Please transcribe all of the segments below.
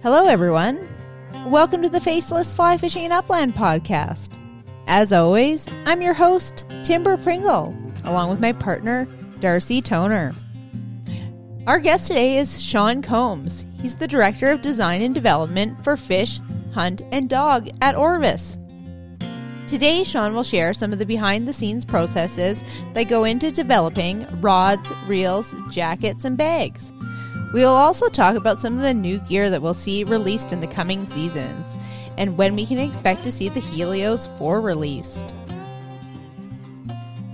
Hello, everyone. Welcome to the Faceless Fly Fishing and Upland podcast. As always, I'm your host, Timber Pringle, along with my partner, Darcy Toner. Our guest today is Shawn Combs. He's the Director of Design and Development for Fish, Hunt, and Dog at Orvis. Today, Shawn will share some of the behind the scenes processes that go into developing rods, reels, jackets, and bags. We will also talk about some of the new gear that we'll see released in the coming seasons and when we can expect to see the Helios 4 released.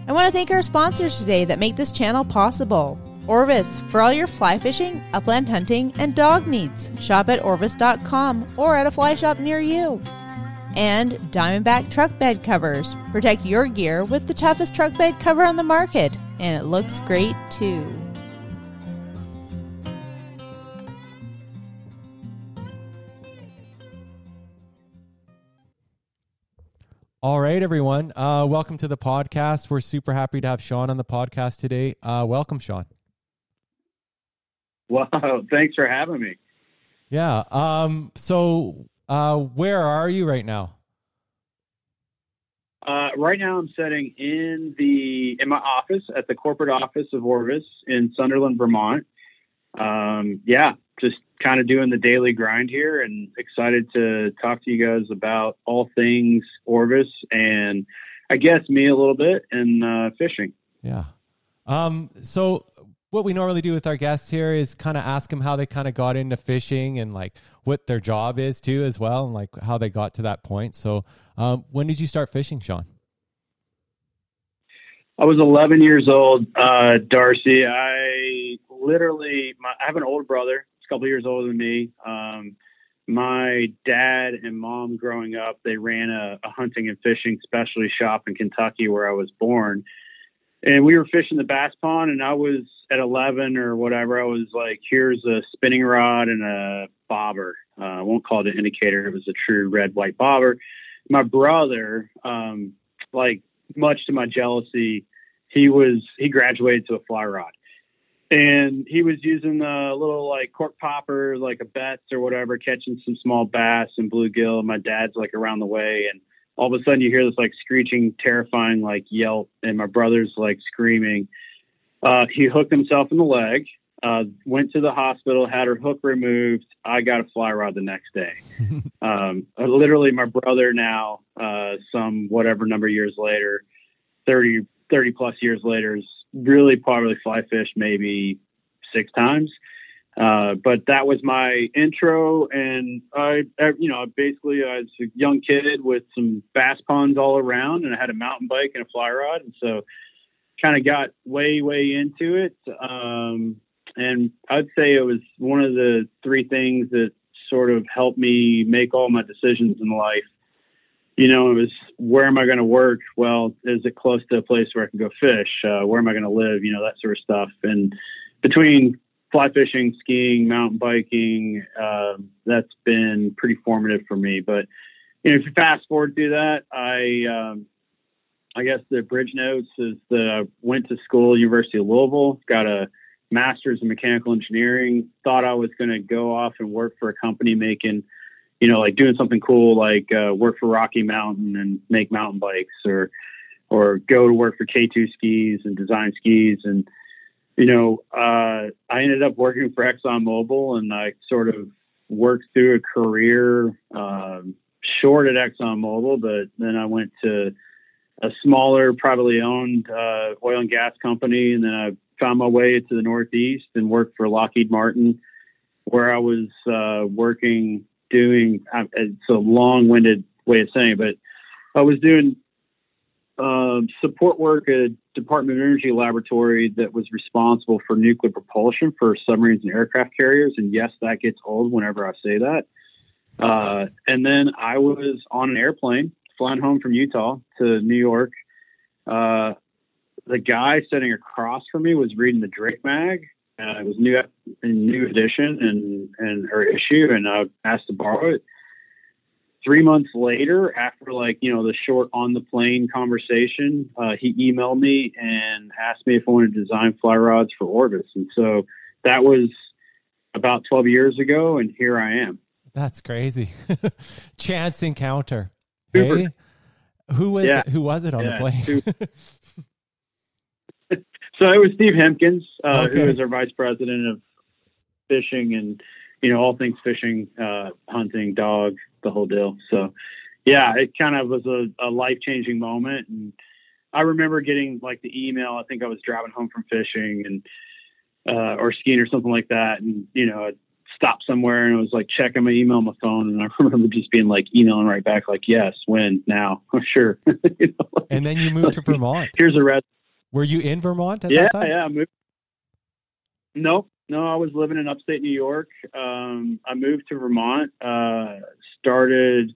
I want to thank our sponsors today that make this channel possible. Orvis, for all your fly fishing, upland hunting, and dog needs. Shop at orvis.com or at a fly shop near you. And Diamondback truck bed covers. Protect your gear with the toughest truck bed cover on the market, and it looks great too. All right, everyone. Uh, welcome to the podcast. We're super happy to have Shawn on the podcast today. Uh, welcome, Shawn. Wow, thanks for having me. Yeah. Um, so, uh, where are you right now? Uh, right now, I'm sitting in the in my office at the corporate office of Orvis in Sunderland, Vermont. Um, yeah, just kind of doing the daily grind here and excited to talk to you guys about all things Orvis and I guess me a little bit and uh, fishing. Yeah. Um, so what we normally do with our guests here is kind of ask them how they kind of got into fishing and like what their job is too as well and like how they got to that point. So um, when did you start fishing, Shawn? I was 11 years old, uh, Darcy. I literally, my, I have an older brother a couple years older than me. Um, my dad and mom growing up, they ran a, a, hunting and fishing specialty shop in Kentucky where I was born. And we were fishing the bass pond, and I was at 11 or whatever. I was like, here's a spinning rod and a bobber. Uh, I won't call it an indicator. It was a true red white bobber. My brother, um, like much to my jealousy, he was he graduated to a fly rod and he was using a little like cork popper, like a Betts or whatever, catching some small bass and bluegill. My dad's like around the way, and all of a sudden you hear this like screeching, terrifying like yelp, and my brother's like screaming. Uh, he hooked himself in the leg, uh, went to the hospital, had her hook removed. I got a fly rod the next day. um, uh, literally, my brother now, uh, some whatever number of years later, 30, 30 plus years later, is really probably fly fish maybe six times. Uh, but that was my intro, and I, you know, basically I was a young kid with some bass ponds all around, and I had a mountain bike and a fly rod, and so kind of got way, way into it. Um, and I'd say it was one of the three things that sort of helped me make all my decisions in life you know, it was where am I going to work? Well, is it close to a place where I can go fish? Uh, where am I going to live? You know, that sort of stuff. And between fly fishing, skiing, mountain biking, uh, that's been pretty formative for me. But you know, if you fast forward through that, I, um, I guess the bridge notes is that I went to school, University of Louisville, got a master's in mechanical engineering. Thought I was going to go off and work for a company making you know, like doing something cool, like uh, work for Rocky Mountain and make mountain bikes, or or go to work for K2 Skis and design skis. And you know, uh, I ended up working for ExxonMobil, and I sort of worked through a career um, short at ExxonMobil, but then I went to a smaller, privately owned uh, oil and gas company, and then I found my way to the Northeast and worked for Lockheed Martin, where I was uh, working doing. It's a long-winded way of saying, it, but I was doing um, support work at Department of Energy laboratory that was responsible for nuclear propulsion for submarines and aircraft carriers. And yes, that gets old whenever I say that. Uh, and then I was on an airplane flying home from Utah to New York. Uh, the guy sitting across from me was reading the Drake mag, uh, it was new new edition and and her issue, and I asked to borrow it. Three months later, after like you know the short on the plane conversation, uh, he emailed me and asked me if I wanted to design fly rods for Orvis, and so that was about 12 years ago, and here I am. That's crazy. Chance encounter. Hey, who was Yeah. it? who was it on Yeah, the plane? So it was Steve Hemkens, uh, Okay. who is our vice president of fishing and you know all things fishing, uh, hunting, dog, the whole deal. So yeah, it kind of was a, a life changing moment, and I remember getting like the email. I think I was driving home from fishing and uh, or skiing or something like that, and you know. I stopped somewhere and it was like checking my email on my phone and I remember just being like emailing right back like yes when now sure You know, like, and then you moved to Vermont. here's a res Were you in Vermont at yeah, that time? yeah. I moved. Nope, no. I was living in upstate New York. Um, I moved to Vermont. Uh, started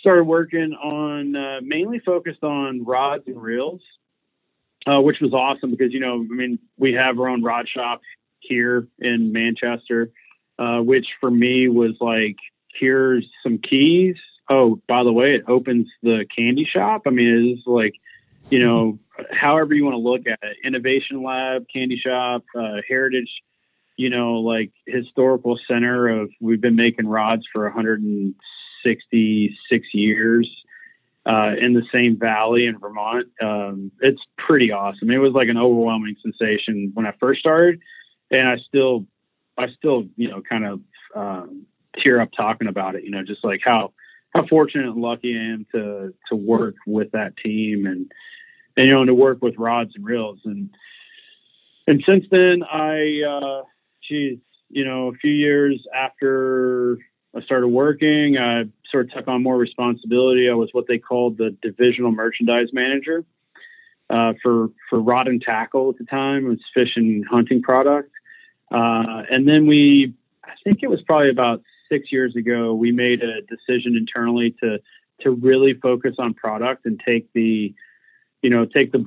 started working on uh, mainly focused on rods and reels, uh, which was awesome because you know, I mean, we have our own rod shop here in Manchester, uh, which for me was like, here's some keys. Oh, by the way, it opens the candy shop. I mean, it is like, you know, however you want to look at it, innovation lab, candy shop, uh, heritage, you know, like historical center of, we've been making rods for 166 years. Uh, in the same valley in Vermont, um, it's pretty awesome. It was like an overwhelming sensation when I first started, and I still, I still, you know, kind of um, tear up talking about it. You know, just like how how fortunate and lucky I am to to work with that team and and you know to work with rods and reels. And and since then I uh geez you know a few years after I started working I sort of took on more responsibility. I was what they called the divisional merchandise manager uh, for for rod and tackle at the time. It was fish and hunting product. Uh, and then we I think it was probably about six years ago, we made a decision internally to to really focus on product and take the, you know, take the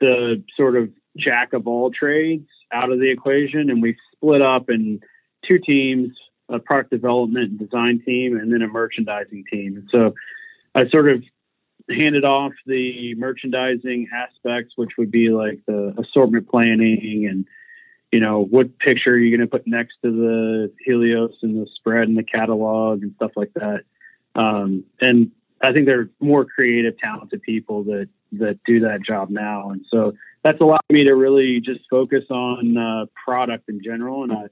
the sort of jack of all trades out of the equation, and we split up in two teams: a product development and design team, and then a merchandising team. And so, I sort of handed off the merchandising aspects, which would be like the assortment planning and you know, what picture are you going to put next to the Helios and the spread and the catalog and stuff like that. Um, and I think there are more creative, talented people that, that do that job now. And so that's allowed me to really just focus on uh, product in general. And I,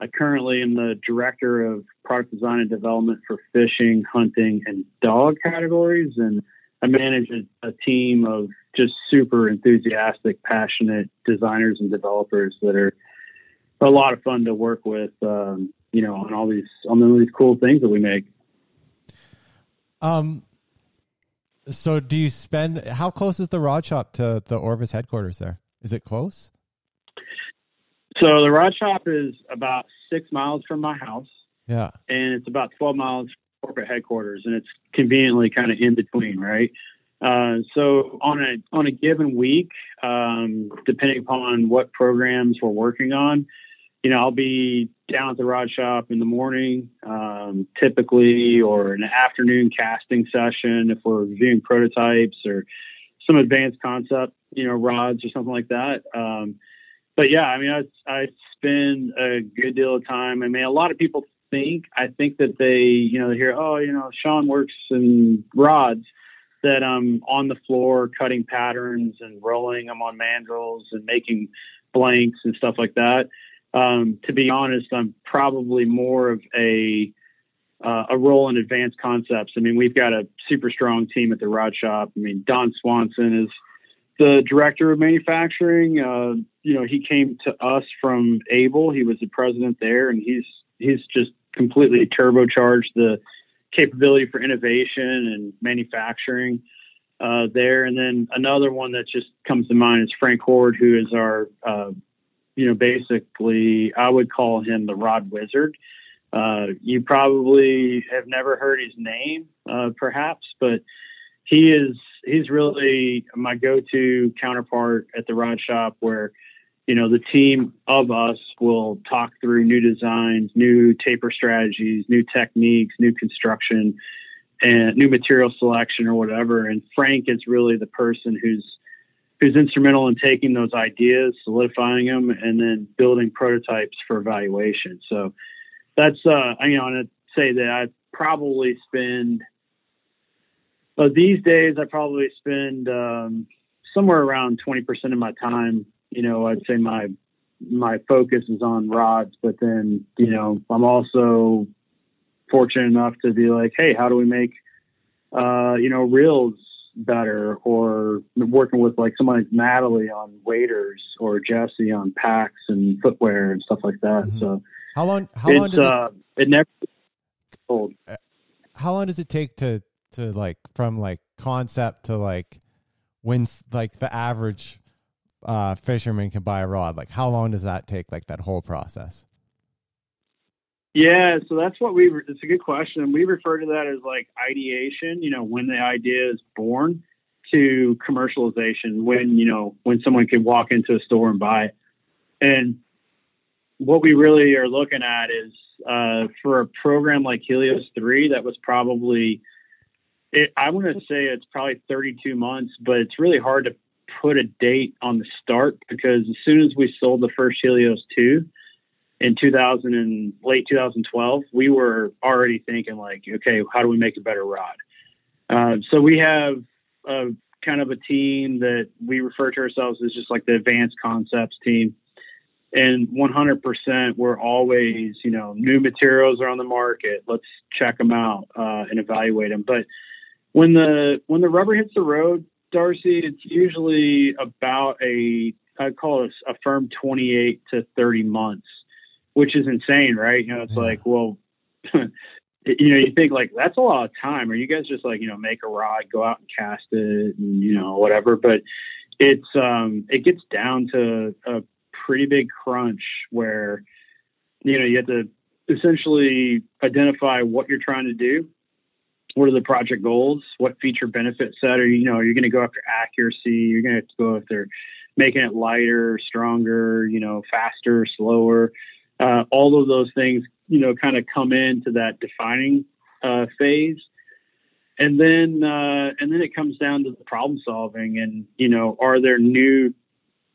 I currently am the director of product design and development for fishing, hunting, and dog categories. And I manage a, a team of just super enthusiastic, passionate designers and developers that are a lot of fun to work with. Um, you know, on all these on all these cool things that we make. Um. So, do you spend? How close is the rod shop to the Orvis headquarters? There is it close? So the rod shop is about six miles from my house, Yeah. and it's about twelve miles from corporate headquarters, and it's conveniently kind of in between, right? Uh, so on a on a given week, um, depending upon what programs we're working on, you know, I'll be down at the rod shop in the morning, um, typically, or an afternoon casting session if we're reviewing prototypes or some advanced concept, you know, rods or something like that. Um, but yeah, I mean, I, I spend a good deal of time. I mean, a lot of people think, I think that they, you know, they hear, oh, you know, Shawn works in rods that I'm on the floor cutting patterns and rolling them on mandrels and making blanks and stuff like that. Um, to be honest, I'm probably more of a uh, a role in advanced concepts. I mean, we've got a super strong team at the rod shop. I mean, Don Swanson is the director of manufacturing. Uh, you know, he came to us from Abel. He was the president there, and he's he's just completely turbocharged the capability for innovation and manufacturing uh, there. And then another one that just comes to mind is Frank Horde, who is our, uh, you know, basically, I would call him the rod wizard. Uh, you probably have never heard his name, uh, perhaps, but he is he's really my go-to counterpart at the rod shop where you know the team of us will talk through new designs new taper strategies new techniques new construction and new material selection or whatever and frank is really the person who's who's instrumental in taking those ideas solidifying them and then building prototypes for evaluation so that's uh you know on a say that I probably spend uh, these days. I probably spend um, somewhere around twenty percent of my time. You know, I'd say my my focus is on rods, but then you know I'm also fortunate enough to be like, hey, how do we make uh, you know reels better, or working with like someone like Natalie on waders or Jesse on packs and footwear and stuff like that. Mhm. So How long? How long does uh, it never old. how long does it take to to like from like concept to like when like the average uh fisherman can buy a rod? Like how long does that take? Like that whole process? Yeah, so that's what we. It's a good question. We refer to that as like ideation. You know, when the idea is born to commercialization. When you know when someone can walk into a store and buy it. And what we really are looking at is uh, for a program like Helios three that was probably. It, I want to say it's probably 32 months, but it's really hard to put a date on the start because as soon as we sold the first Helios two, in 2000 and late 2012, we were already thinking like, okay, how do we make a better rod? Uh, so we have a kind of a team that we refer to ourselves as just like the advanced concepts team. And 100%, we're always, you know, new materials are on the market. Let's check them out uh, and evaluate them. But when the when the rubber hits the road, Darcy, it's usually about a I call it a firm 28 to 30 months which is insane, right? You know, it's Yeah. like, well, you know, you think like that's a lot of time. Or you guys just like, you know, make a rod, go out and cast it, and you know, whatever. But it's um, it gets down to a pretty big crunch where, you know, you have to essentially identify what you're trying to do. What are the project goals? What feature benefit set are you, you know, you're going to go after accuracy. You're going to go after making it lighter, stronger, you know, faster, slower uh, all of those things, you know, kind of come into that defining uh, phase, and then uh, and then it comes down to the problem solving, and you know, are there new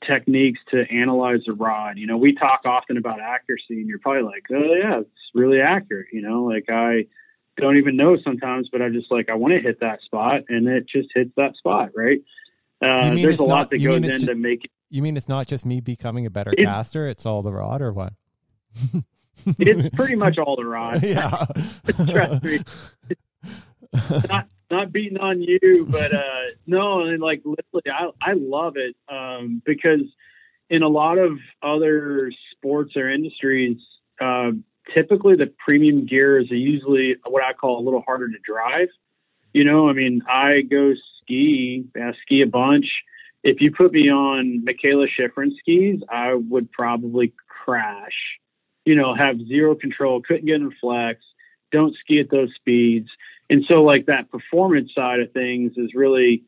techniques to analyze the rod? You know, we talk often about accuracy, and you're probably like, oh yeah, it's really accurate. You know, like I don't even know sometimes, but I just like I want to hit that spot, and it just hits that spot, right? Uh, there's a lot that goes into making. You mean it's not just me becoming a better caster? It's all the rod, or what? It's pretty much all the rod. yeah. Trust me. not not beating on you, but uh no, and like literally I I love it um because in a lot of other sports or industries, uh, typically the premium gears are usually what I call a little harder to drive. You know, I mean, I go ski, I ski a bunch. If you put me on Mikaela Shiffrin skis, I would probably crash. You know, have zero control, couldn't get in flex, don't ski at those speeds. And so like that performance side of things is really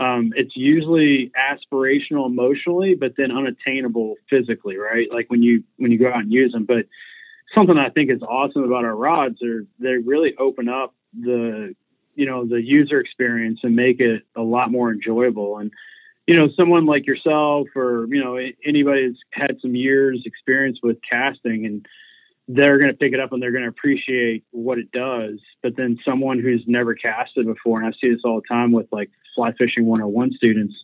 um, it's usually aspirational emotionally, but then unattainable physically, right? Like when you when you go out and use them. But something I think is awesome about our rods are they really open up the you know the user experience and make it a lot more enjoyable. And you know, someone like yourself or you know anybody that's had some years experience with casting and they're going to pick it up and they're going to appreciate what it does. But then someone who's never casted before, and I see this all the time with like fly fishing 101 students,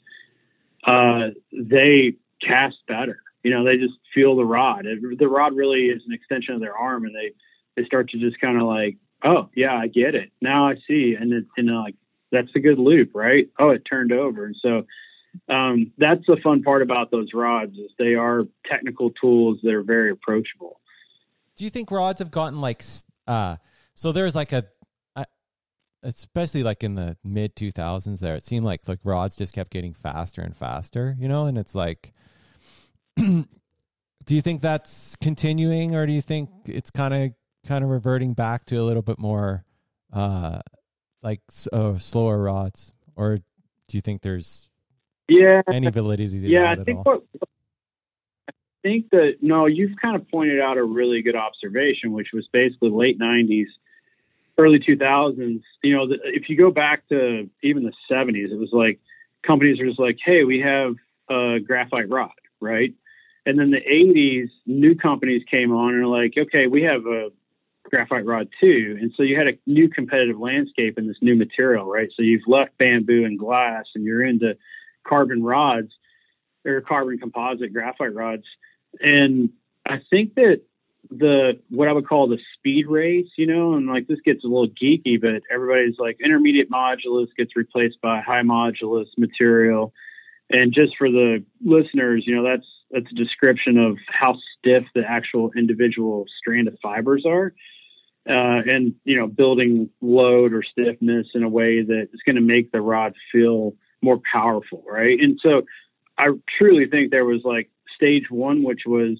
uh, they cast better. You know, they just feel the rod. It, the rod really is an extension of their arm, and they they start to just kind of like, oh yeah, I get it now. I see, and it's and like that's a good loop, right? Oh, it turned over, and so um, that's the fun part about those rods is they are technical tools that are very approachable. Do you think rods have gotten like uh so there's like a, a especially like in the mid 2000s there it seemed like like rods just kept getting faster and faster, you know, and it's like do you think that's continuing or do you think it's kind of kind of reverting back to a little bit more uh like uh, slower rods or do you think there's Yeah, any validity to yeah. that I think all? what I think that no, you've kind of pointed out a really good observation, which was basically late '90s, early 2000s. You know, the, if you go back to even the '70s, it was like companies are just like, "Hey, we have a graphite rod, right?" And then the '80s, new companies came on and are like, "Okay, we have a graphite rod too. And so you had a new competitive landscape in this new material, right? So you've left bamboo and glass and you're into carbon rods or carbon composite graphite rods. And I think that the what I would call the speed race, you know, and like this gets a little geeky, but everybody's like intermediate modulus gets replaced by high modulus material. And just for the listeners, you know, that's that's a description of how stiff the actual individual strand of fibers are. Uh, and you know, building load or stiffness in a way that is going to make the rod feel more powerful, right? And so, I truly think there was like stage one, which was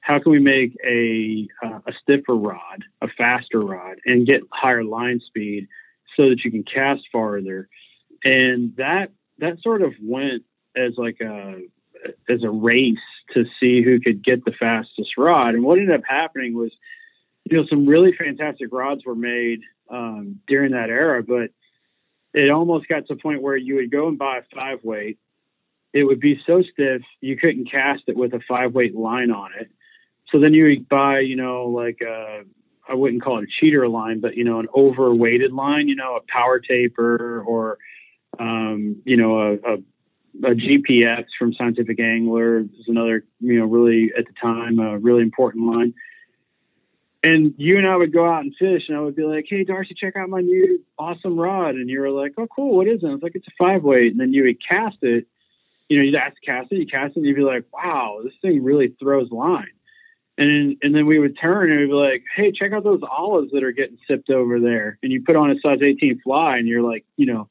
how can we make a uh, a stiffer rod, a faster rod, and get higher line speed so that you can cast farther, and that that sort of went as like a as a race to see who could get the fastest rod. And what ended up happening was, you know, some really fantastic rods were made um, during that era, but it almost got to a point where you would go and buy a five weight. It would be so stiff you couldn't cast it with a five weight line on it. So then you would buy, you know, like a, I wouldn't call it a cheater line, but you know, an overweighted line, you know, a power taper or, um, you know, a, a a GPX from Scientific Angler is another, you know, really at the time a really important line. And you and I would go out and fish, and I would be like, "Hey, Darcy, check out my new awesome rod." And you were like, "Oh, cool. What is it?" I was like, "It's a five weight." And then you would cast it. You know, you'd ask to cast it, you cast it, and you'd be like, "Wow, this thing really throws line." And then, and then we would turn and we'd be like, "Hey, check out those olives that are getting sipped over there." And you put on a size 18 fly, and you're like, you know,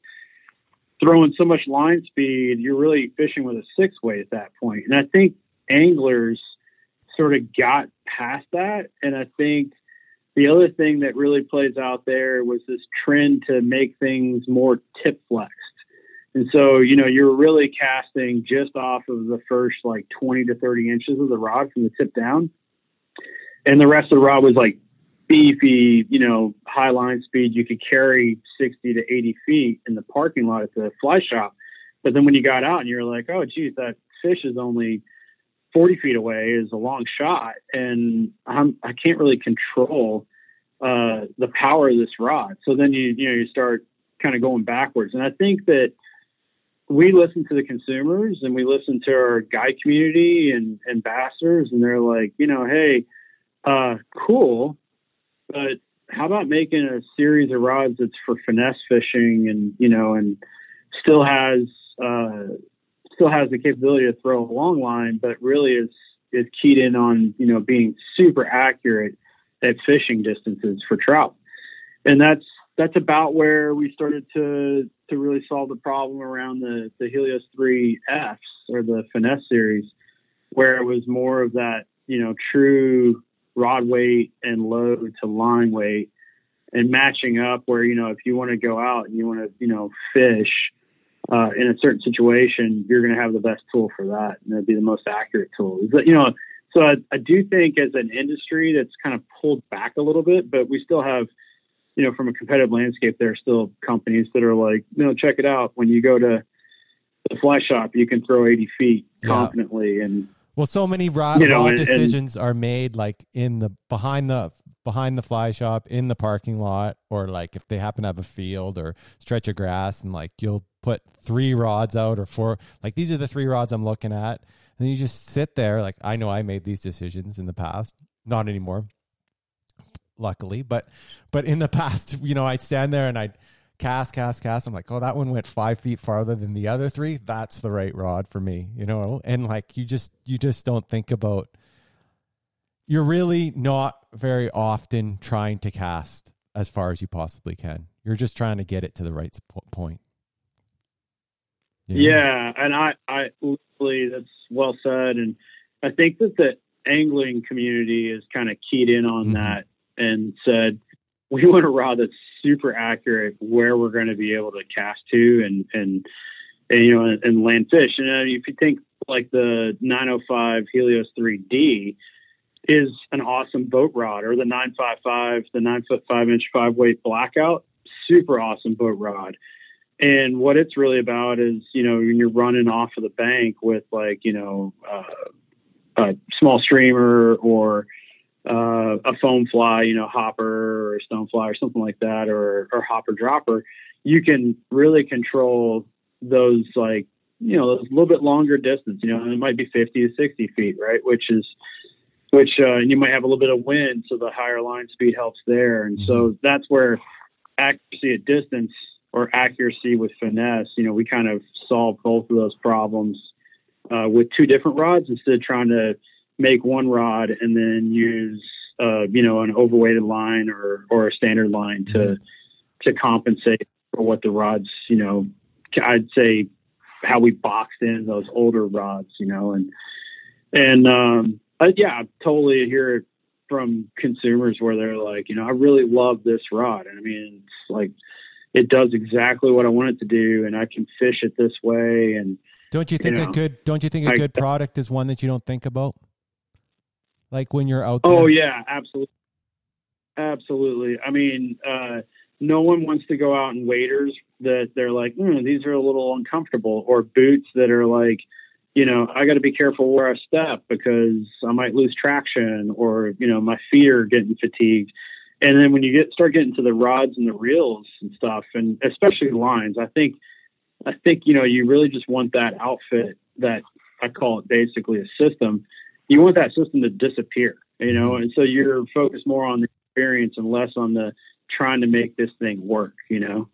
throwing so much line speed, you're really fishing with a six weight at that point. And I think anglers sort of got past that. And I think the other thing that really plays out there was this trend to make things more tip flexed. And so, you know, you're really casting just off of the first like 20 to 30 inches of the rod from the tip down. And the rest of the rod was like beefy, you know, high line speed, you could carry 60 to 80 feet in the parking lot at the fly shop. But then when you got out and you're like, oh, geez, that fish is only 40 feet away is a long shot. And I'm, I can't really control uh, the power of this rod. So then you, you know, you start kind of going backwards. And I think that we listen to the consumers and we listen to our guide community and ambassadors, and they're like, you know, hey, uh, cool, but how about making a series of rods that's for finesse fishing and you know and still has uh, still has the capability to throw a long line, but really is is keyed in on you know being super accurate at fishing distances for trout, and that's that's about where we started to to really solve the problem around the the Helios three Fs or the finesse series, where it was more of that you know true rod weight and load to line weight and matching up where you know if you want to go out and you want to you know fish uh, in a certain situation you're going to have the best tool for that and it'd be the most accurate tool but, you know so I, I do think as an industry that's kind of pulled back a little bit but we still have you know from a competitive landscape there are still companies that are like you know check it out when you go to the fly shop you can throw 80 feet confidently yeah. and well, so many raw, you know, raw and, decisions and, are made like in the behind the behind the fly shop in the parking lot, or like if they happen to have a field or stretch of grass, and like you'll put three rods out or four. Like these are the three rods I'm looking at, and you just sit there. Like I know I made these decisions in the past, not anymore, luckily, but but in the past, you know, I'd stand there and I'd cast, cast, cast. I'm like, oh, that one went five feet farther than the other three. That's the right rod for me, you know. And like, you just you just don't think about. You're really not very often trying to cast as far as you possibly can. You're just trying to get it to the right point. Know? Yeah, and I, I literally, that's well said, and I think that the angling community is kind of keyed in on mm-hmm. that and said, we want a rod that's super accurate where we're going to be able to cast to and and, and you know and, and land fish. And uh, if you think like the 905 Helios 3D is an awesome boat rod, or the 955, the nine foot five inch five weight blackout, super awesome boat rod. And what it's really about is, you know, when you're running off of the bank with like, you know, uh, a small streamer or uh, a foam fly, you know, hopper or stone fly or something like that, or or hopper dropper, you can really control those like you know, a little bit longer distance. You know, it might be 50 to 60 feet, right? Which is, which uh, you might have a little bit of wind, so the higher line speed helps there. And so mm-hmm. that's where accuracy at distance or accuracy with finesse, you know, we kind of solve both of those problems uh, with two different rods instead of trying to make one rod and then use, uh, you know, an overweighted line or, or a standard line to, mm-hmm. to compensate for what the rods, you know, I'd say how we boxed in those older rods, you know, and and um, I, yeah, I totally hear it from consumers where they're like, you know, I really love this rod, and I mean, it's like it does exactly what I want it to do, and I can fish it this way. And don't you think you know, a good don't you think a good product is one that you don't think about, like when you're out? Oh, there? Oh yeah, absolutely, absolutely. I mean. uh no one wants to go out in waders that they're like, mm, these are a little uncomfortable, or boots that are like, you know, I got to be careful where I step because I might lose traction, or you know, my feet are getting fatigued. And then when you get start getting to the rods and the reels and stuff, and especially lines, I think, I think you know, you really just want that outfit that I call it basically a system. You want that system to disappear, you know, mm-hmm. and so you're focused more on the experience and less on the trying to make this thing work, you know?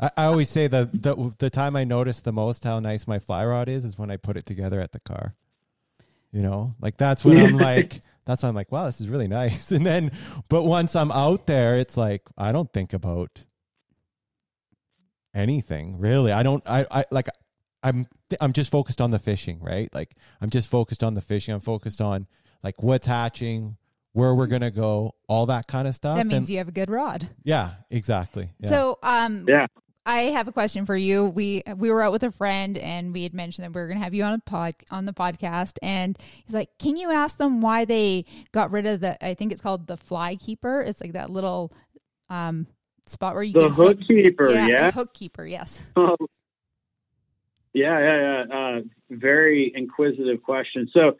I, I always say the, the the time I notice the most how nice my fly rod is is when I put it together at the car. You know, like that's when I'm like, that's why I'm like, wow, this is really nice. And then, but once I'm out there, it's like I don't think about anything really. I don't. I I like. I'm I'm just focused on the fishing, right? Like I'm just focused on the fishing. I'm focused on like what's hatching, where we're going to go, all that kind of stuff. That means and, you have a good rod. Yeah, exactly. Yeah. So, um, yeah. I have a question for you. We we were out with a friend and we had mentioned that we were going to have you on a pod on the podcast and he's like, "Can you ask them why they got rid of the I think it's called the fly keeper. It's like that little um spot where you The hook, hook keeper, yeah. yeah. hook keeper, yes. Oh. Yeah, yeah, yeah. Uh, very inquisitive question. So,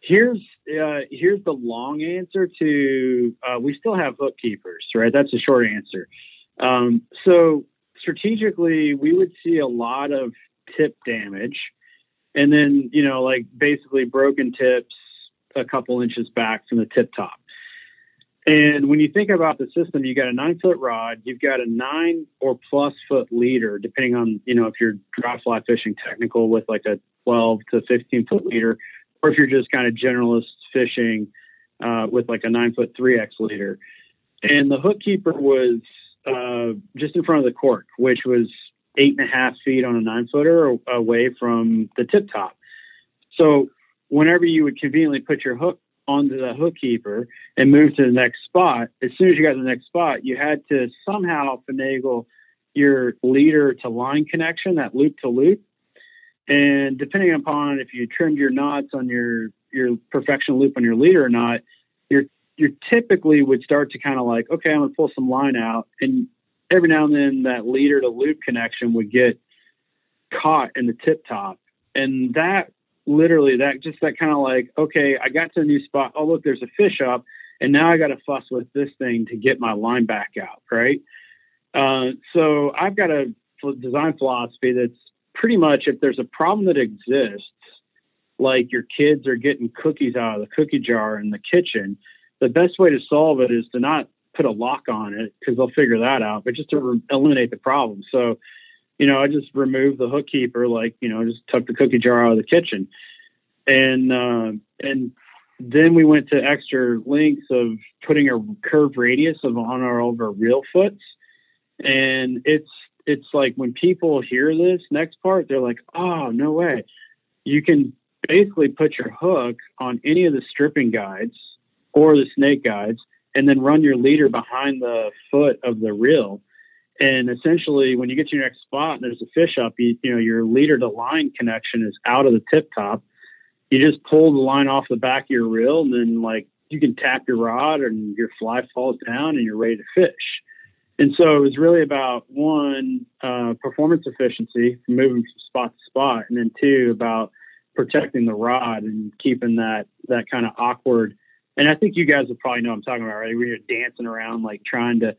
Here's uh, here's the long answer to uh, we still have hook keepers, right? That's the short answer. Um, so strategically, we would see a lot of tip damage, and then you know, like basically broken tips a couple inches back from the tip top. And when you think about the system, you got a nine foot rod, you've got a nine or plus foot leader, depending on, you know, if you're dry fly fishing technical with like a 12 to 15 foot leader, or if you're just kind of generalist fishing uh, with like a nine foot three X leader. And the hook keeper was uh, just in front of the cork, which was eight and a half feet on a nine footer away from the tip top. So whenever you would conveniently put your hook onto the hook keeper and move to the next spot, as soon as you got to the next spot, you had to somehow finagle your leader to line connection, that loop to loop, and depending upon if you trimmed your knots on your your perfection loop on your leader or not, you typically would start to kind of like, okay, I'm gonna pull some line out, and every now and then that leader to loop connection would get caught in the tip top, and that literally that just that kind of like, okay, I got to a new spot. Oh look, there's a fish up, and now I got to fuss with this thing to get my line back out, right? Uh, so I've got a design philosophy that's pretty much if there's a problem that exists, like your kids are getting cookies out of the cookie jar in the kitchen, the best way to solve it is to not put a lock on it because they'll figure that out, but just to re- eliminate the problem. So, you know, I just removed the hook keeper, like, you know, just took the cookie jar out of the kitchen. And, uh, and then we went to extra lengths of putting a curved radius of on our over reel foots. And it's it's like when people hear this next part, they're like, oh, no way. You can basically put your hook on any of the stripping guides or the snake guides and then run your leader behind the foot of the reel. And essentially, when you get to your next spot and there's a fish up, you, you know, your leader to line connection is out of the tip top. You just pull the line off the back of your reel and then, like, you can tap your rod and your fly falls down and you're ready to fish. And so it was really about one, uh, performance efficiency, moving from spot to spot, and then two, about protecting the rod and keeping that that kind of awkward and I think you guys will probably know what I'm talking about, right? Where you're dancing around, like trying to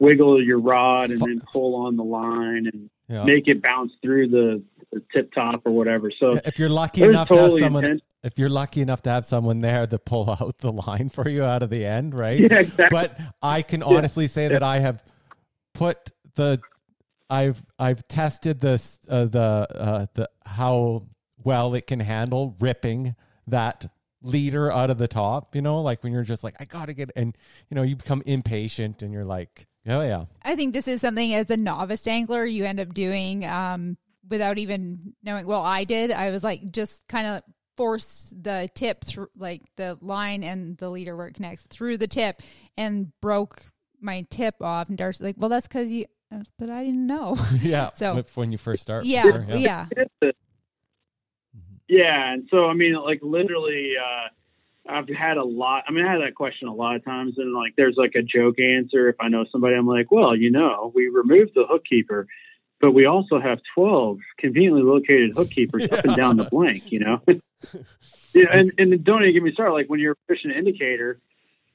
wiggle your rod and then pull on the line and Yeah. make it bounce through the, the tip top or whatever. So if you're lucky enough to have someone, intense. if you're lucky enough to have someone there to pull out the line for you out of the end, right? yeah, exactly. But I can honestly say that I have put the, I've I've tested this uh, the uh, the how well it can handle ripping that leader out of the top. You know, like when you're just like I gotta get, and you know you become impatient and you're like, oh yeah, I think this is something as a novice angler you end up doing um, without even knowing. Well, I did. I was like just kind of force the tip through, like the line and the leader where it connects through the tip, and broke my tip off. And Darcy's like, "Well, that's because you." uh, But I didn't know. yeah. So- when you first start, yeah, sure, yeah, Yeah, and so I mean, like literally, uh, I've had a lot. I mean, I had that question a lot of times, and like, there's like a joke answer. If I know somebody, I'm like, well, you know, we removed the hook keeper, but we also have 12 conveniently located hook keepers up and down the blank. You know, yeah, and and don't even get me started. Like when you're fishing an indicator,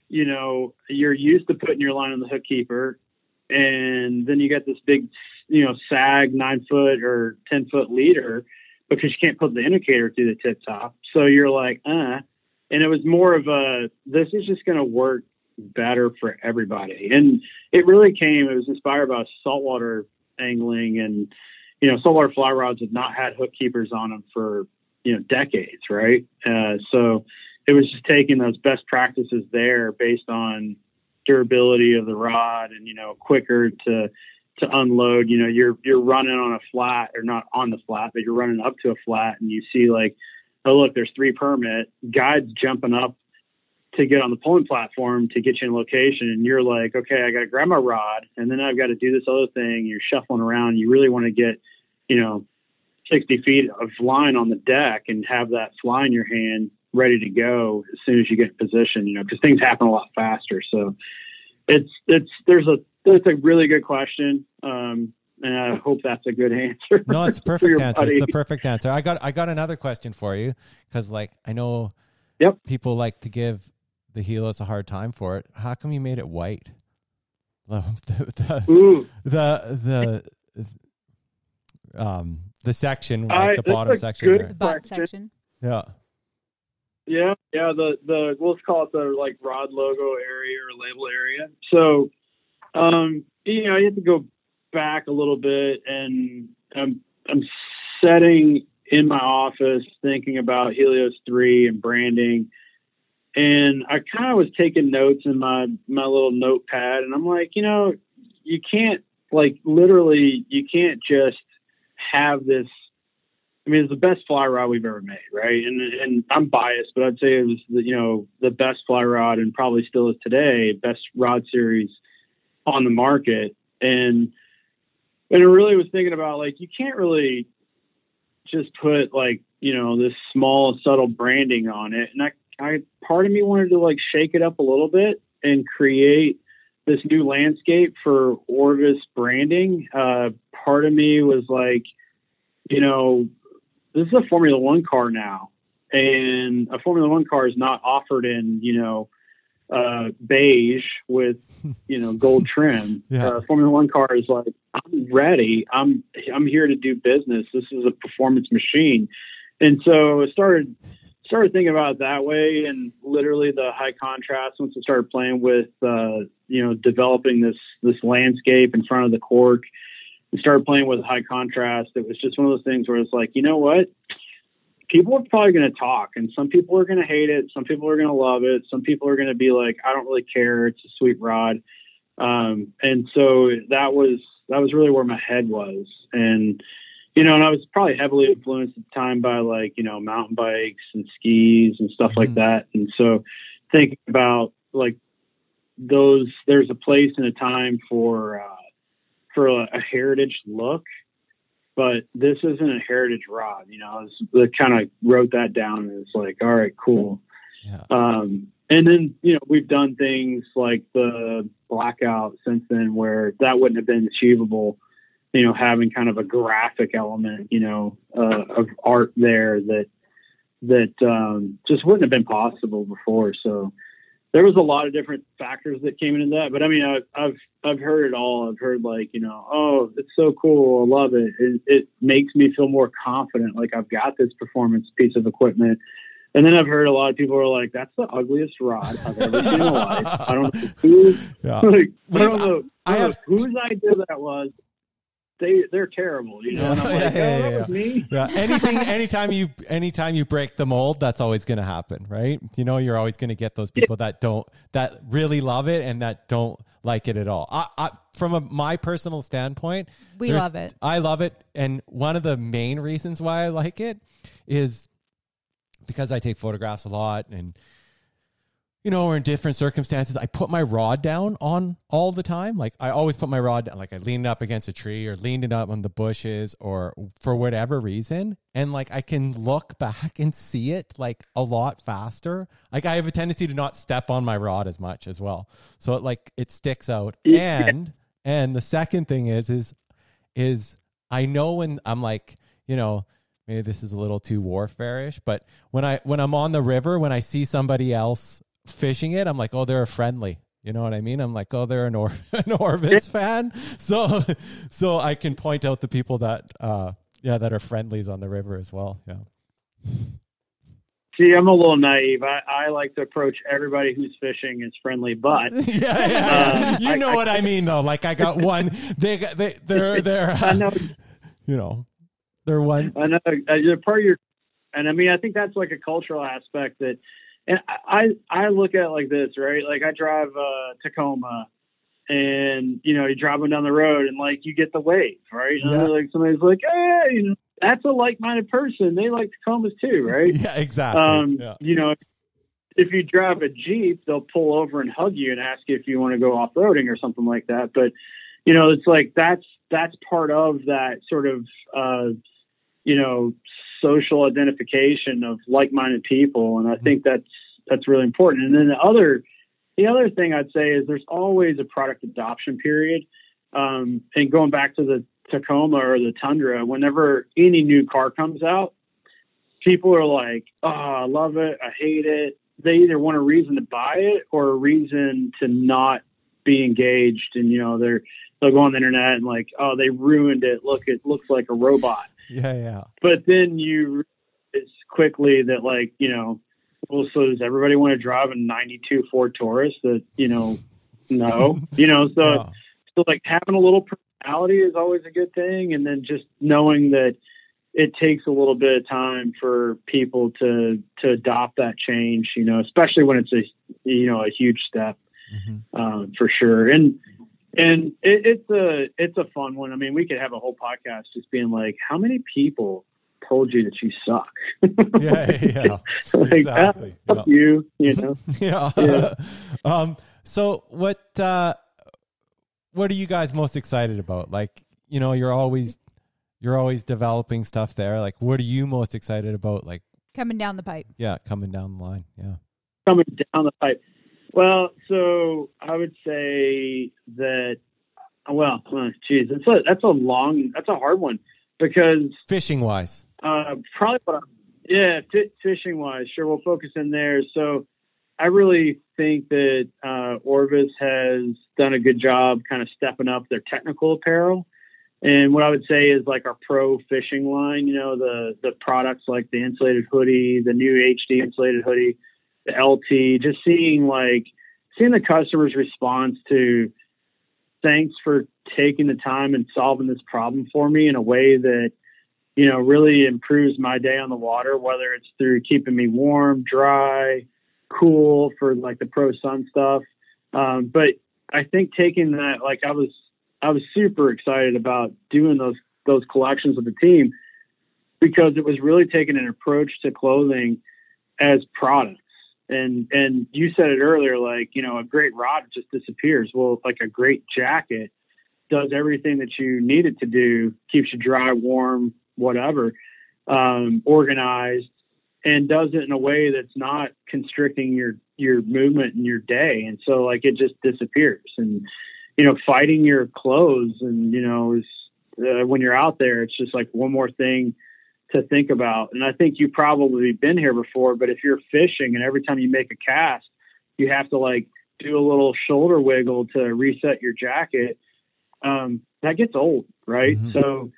you know, you're used to putting your line on the hook keeper, and then you got this big, you know, sag nine foot or ten foot leader because you can't put the indicator through the tip top. So you're like, uh, and it was more of a, this is just going to work better for everybody. And it really came, it was inspired by saltwater angling and, you know, saltwater fly rods have not had hook keepers on them for, you know, decades. Right. Uh, so it was just taking those best practices there based on durability of the rod and, you know, quicker to, to unload, you know, you're you're running on a flat or not on the flat, but you're running up to a flat and you see like, oh look, there's three permit guides jumping up to get on the poling platform to get you in location and you're like, okay, I gotta grab my rod and then I've got to do this other thing. You're shuffling around, you really want to get, you know, sixty feet of line on the deck and have that fly in your hand ready to go as soon as you get in position, you know, because things happen a lot faster. So it's it's there's a that's a really good question. Um, and I hope that's a good answer. No, it's a perfect answer. buddy. It's the perfect answer. I got I got another question for you because like I know Yep. people like to give the Helios a hard time for it. How come you made it white? The the Ooh, the, the, um the section like I- the bottom section good- there. the butt section. Yeah. Yeah, yeah. The the let's call it the like rod logo area or label area. So, um, you know, you have to go back a little bit, and I'm I'm setting in my office thinking about Helios three and branding, and I kind of was taking notes in my my little notepad, and I'm like, you know, you can't like literally, you can't just have this I mean, it's the best fly rod we've ever made, right? And and I'm biased, but I'd say it was the, you know the best fly rod and probably still is today best rod series on the market. And and I really was thinking about like you can't really just put like you know this small subtle branding on it. And I I part of me wanted to like shake it up a little bit and create this new landscape for Orvis branding. Uh, part of me was like, you know, this is a Formula One car now, and a Formula One car is not offered in you know uh, beige with you know gold trim. Yeah. Uh, Formula One car is like I'm ready. I'm I'm here to do business. This is a performance machine, and so I started started thinking about it that way, and literally the high contrast. Once I started playing with uh, you know developing this this landscape in front of the cork we started playing with high contrast. It was just one of those things where it's like, you know what? People are probably going to talk, and some people are going to hate it. Some people are going to love it. Some people are going to be like, I don't really care. It's a sweet rod. Um, and so that was that was really where my head was, and you know, and I was probably heavily influenced at the time by like you know mountain bikes and skis and stuff like Mhm. that. And so thinking about like those, there's a place and a time for. Uh, for a, a heritage look, but this isn't a heritage rod. You know, I was kind of wrote that down and it's like, all right, cool. Yeah. Um, and then you know we've done things like the blackout since then where that wouldn't have been achievable. You know, having kind of a graphic element, you know, uh, of art there that that um, just wouldn't have been possible before. So there was a lot of different factors that came into that. But I mean, I've, I've, I've heard it all. I've heard like, you know, oh, it's so cool. I love it. it. It makes me feel more confident. Like I've got this performance piece of equipment. And then I've heard a lot of people are like, "That's the ugliest rod I've ever seen in my life." I don't know who, Yeah. like, I don't know, I I have- whose idea that was. They they're terrible, you know. And I'm Yeah, like, yeah, oh, yeah, that yeah. was me. Yeah. Anything, anytime you, anytime you break the mold, that's always going to happen, right? You know, you're always going to get those people that don't, that really love it and that don't like it at all. I, I from a, my personal standpoint, We love it. I love it, and one of the main reasons why I like it is because I take photographs a lot, and you know, or in different circumstances, I put my rod down on all the time. Like I always put my rod down, like I leaned up against a tree or leaned it up on the bushes or for whatever reason. And like I can look back and see it like a lot faster. Like I have a tendency to not step on my rod as much as well. So it like it sticks out. And and the second thing is is is I know when I'm like, you know, maybe this is a little too warfare-ish, but when I when I'm on the river, when I see somebody else fishing it, I'm like, oh, they're a friendly. You know what I mean? I'm like, oh, they're an, Or- an Orvis fan, so so I can point out the people that uh yeah that are friendlies on the river as well. Yeah, See, I'm a little naive. I, I like to approach everybody who's fishing as friendly, but yeah, yeah, yeah. Um, you know I- what I mean though. Like I got one. They got- they they're they're I know you know they're one. I know uh, part of your, and I mean, I think that's like a cultural aspect that, and I I look at it like this, right? Like I drive uh, Tacoma, and you know, you're driving down the road, and like you get the wave, right? Yeah. like somebody's like, hey, you know, that's a like-minded person. They like Tacomas too, right? Yeah, exactly. Um, yeah. You know, if you drive a Jeep, they'll pull over and hug you and ask you if you want to go off roading or something like that. But you know, it's like that's that's part of that sort of uh, you know social identification of like-minded people, and I think that's that's really important. And then the other the other thing I'd say is there's always a product adoption period. Um, and going back to the Tacoma or the Tundra, whenever any new car comes out, people are like, "Oh, I love it. I hate it." They either want a reason to buy it or a reason to not be engaged. And you know, they're they'll go on the internet and like, "Oh, they ruined it. Look, it looks like a robot." Yeah, yeah. But then you realize quickly that like, you know, well, so does everybody want to drive a '92 Ford Taurus? That you know, no, you know, so Yeah. so like having a little personality is always a good thing and then just knowing that it takes a little bit of time for people to to adopt that change you know especially when it's a you know a huge step Mhm. um, for sure and and it, it's a it's a fun one i mean we could have a whole podcast just being like how many people told you that you suck Yeah, yeah. like Exactly. ah, fuck you you know yeah. Yeah. um. So what? uh What are you guys most excited about? Like, you know, you're always you're always developing stuff there. Like, what are you most excited about? Like, Coming down the pipe. yeah, coming down the line. Yeah. coming down the pipe? Well, so I would say that. Well, uh, geez, that's a that's a long that's a hard one because Fishing wise. uh, probably what I'm, yeah, fi fishing wise, sure, we'll focus in there. So I really think that uh, Orvis has done a good job kind of stepping up their technical apparel. And what I would say is like our pro fishing line, you know, the the products like the insulated hoodie, the new HD insulated hoodie, the LT, just seeing like seeing the customer's response to thanks for taking the time and solving this problem for me in a way that you know really improves my day on the water whether it's through keeping me warm dry cool for like the pro sun stuff. Um, but i think taking that like i was i was super excited about doing those those collections with the team because it was really taking an approach to clothing as products and and you said it earlier like you know a great rod just disappears. Well like a great jacket does everything that you need it to do keeps you dry warm whatever um, organized and does it in a way that's not constricting your your movement in your day. And so like it just disappears. And you know fighting your clothes and you know is uh, when you're out there it's just like one more thing to think about and i think you've probably been here before but if you're fishing and every time you make a cast you have to like do a little shoulder wiggle to reset your jacket. Um, that gets old, right? Mm-hmm. So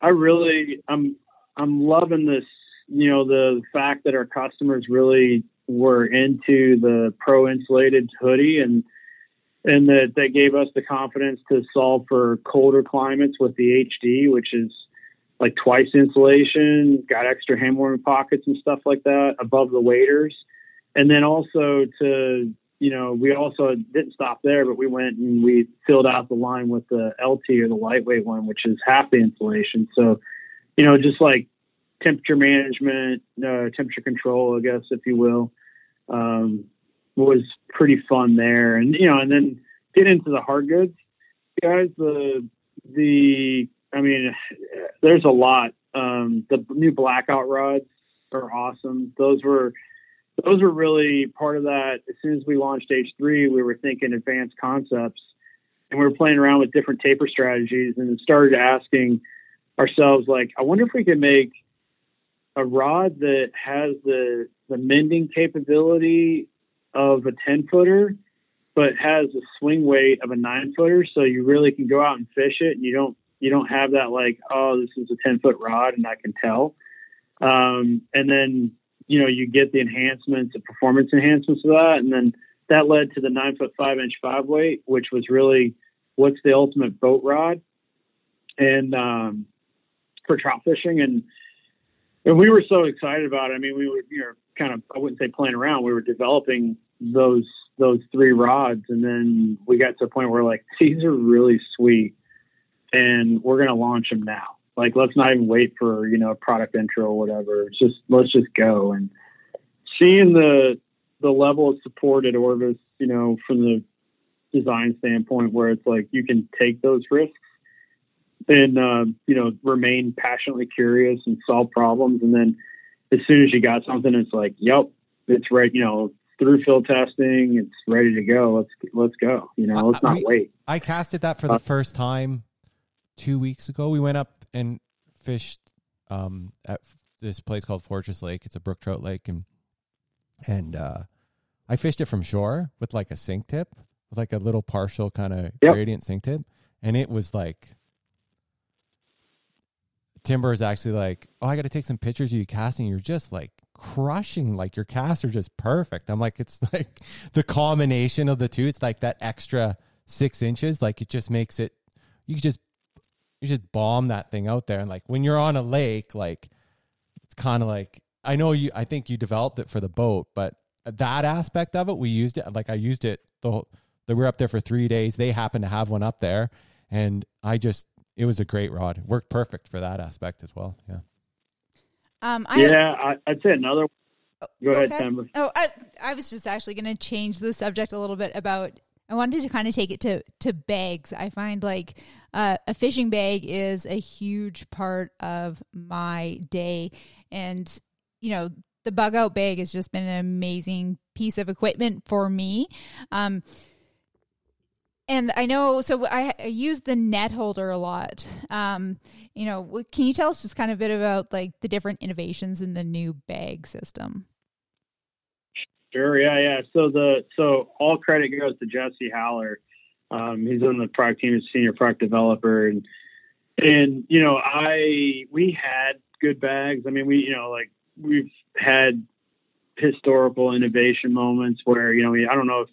I really, I'm, I'm loving this, you know, the fact that our customers really were into the pro insulated hoodie and, and that they gave us the confidence to solve for colder climates with the HD, which is like twice insulation, got extra hand warming pockets and stuff like that above the waders. And then also to, you know, we also didn't stop there, but we went and we filled out the line with the LT or the lightweight one, which is half the insulation. So, you know, just like temperature management, uh, temperature control, I guess, if you will, um, was pretty fun there. And, you know, and then get into the hard goods guys, the, the, I mean, there's a lot. Um, the new blackout rods are awesome. Those were, those were really part of that. As soon as we launched H3, we were thinking advanced concepts and we were playing around with different taper strategies and started asking ourselves, like, I wonder if we could make a rod that has the, the mending capability of a 10 footer, but has a swing weight of a nine footer. So you really can go out and fish it and you don't, you don't have that like, oh, this is a 10 foot rod and I can tell. Um, and then you know, you get the enhancements, the performance enhancements of that. And then that led to the nine foot five inch five weight, which was really what's the ultimate boat rod and um, for trout fishing. And, and we were so excited about it. I mean, we were, you know, kind of, I wouldn't say playing around. We were developing those, those three rods. And then we got to a point where like, these are really sweet and we're going to launch them now. Like, let's not even wait for you know a product intro or whatever. It's just let's just go and seeing the the level of support at Orvis, you know, from the design standpoint, where it's like you can take those risks and uh, you know remain passionately curious and solve problems, and then as soon as you got something, it's like, yep, it's right. You know, through field testing, it's ready to go. Let's let's go. You know, let's not we, wait. I casted that for the uh, first time two weeks ago. We went up and fished um, at this place called Fortress Lake. It's a brook trout lake, and and uh, I fished it from shore with like a sink tip, with like a little partial kind of yep. gradient sink tip, and it was like Timber is actually like, oh, I got to take some pictures of you casting. You're just like crushing, like your casts are just perfect. I'm like, it's like the combination of the two. It's like that extra six inches, like it just makes it. You just you just bomb that thing out there. And like when you're on a lake, like it's kind of like I know you. I think you developed it for the boat, but that aspect of it, we used it. Like I used it the whole. We were up there for three days. They happened to have one up there, and I just it was a great rod. It worked perfect for that aspect as well. Yeah. Um. I yeah, I, would say another. Oh, Go okay. ahead, Tim. Oh, I, I was just actually going to change the subject a little bit about I wanted to kind of take it to to bags. I find like uh, a fishing bag is a huge part of my day, and you know the bug out bag has just been an amazing piece of equipment for me. Um, and I know, so I, I, use the net holder a lot. Um, you know, can you tell us just kind of a bit about like the different innovations in the new bag system? Sure. Yeah. Yeah. So the so all credit goes to Jesse Haller. Um, he's on the product team senior product developer, and and you know I we had good bags. I mean we you know like we've had historical innovation moments where you know I don't know if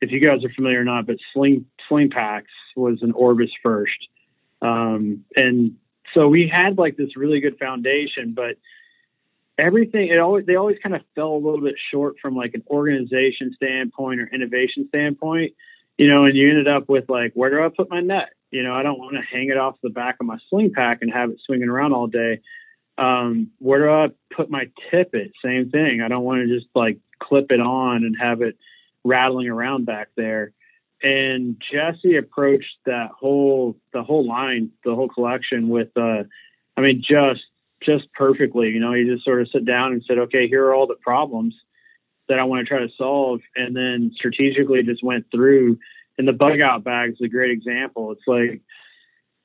if you guys are familiar or not, but Sling Sling Packs was an Orvis first, um, and so we had like this really good foundation, but everything it always they always kind of fell a little bit short from like an organization standpoint or innovation standpoint you know and you ended up with like where do i put my net? You know i don't want to hang it off the back of my sling pack and have it swinging around all day. Um, where do i put my tippet? Same thing. I don't want to just like clip it on and have it rattling around back there. And jesse approached that whole the whole line the whole collection with uh i mean just just perfectly. You know, he just sort of sat down and said, okay, here are all the problems that I want to try to solve. And then strategically just went through. And the bug out bag is a great example. It's like,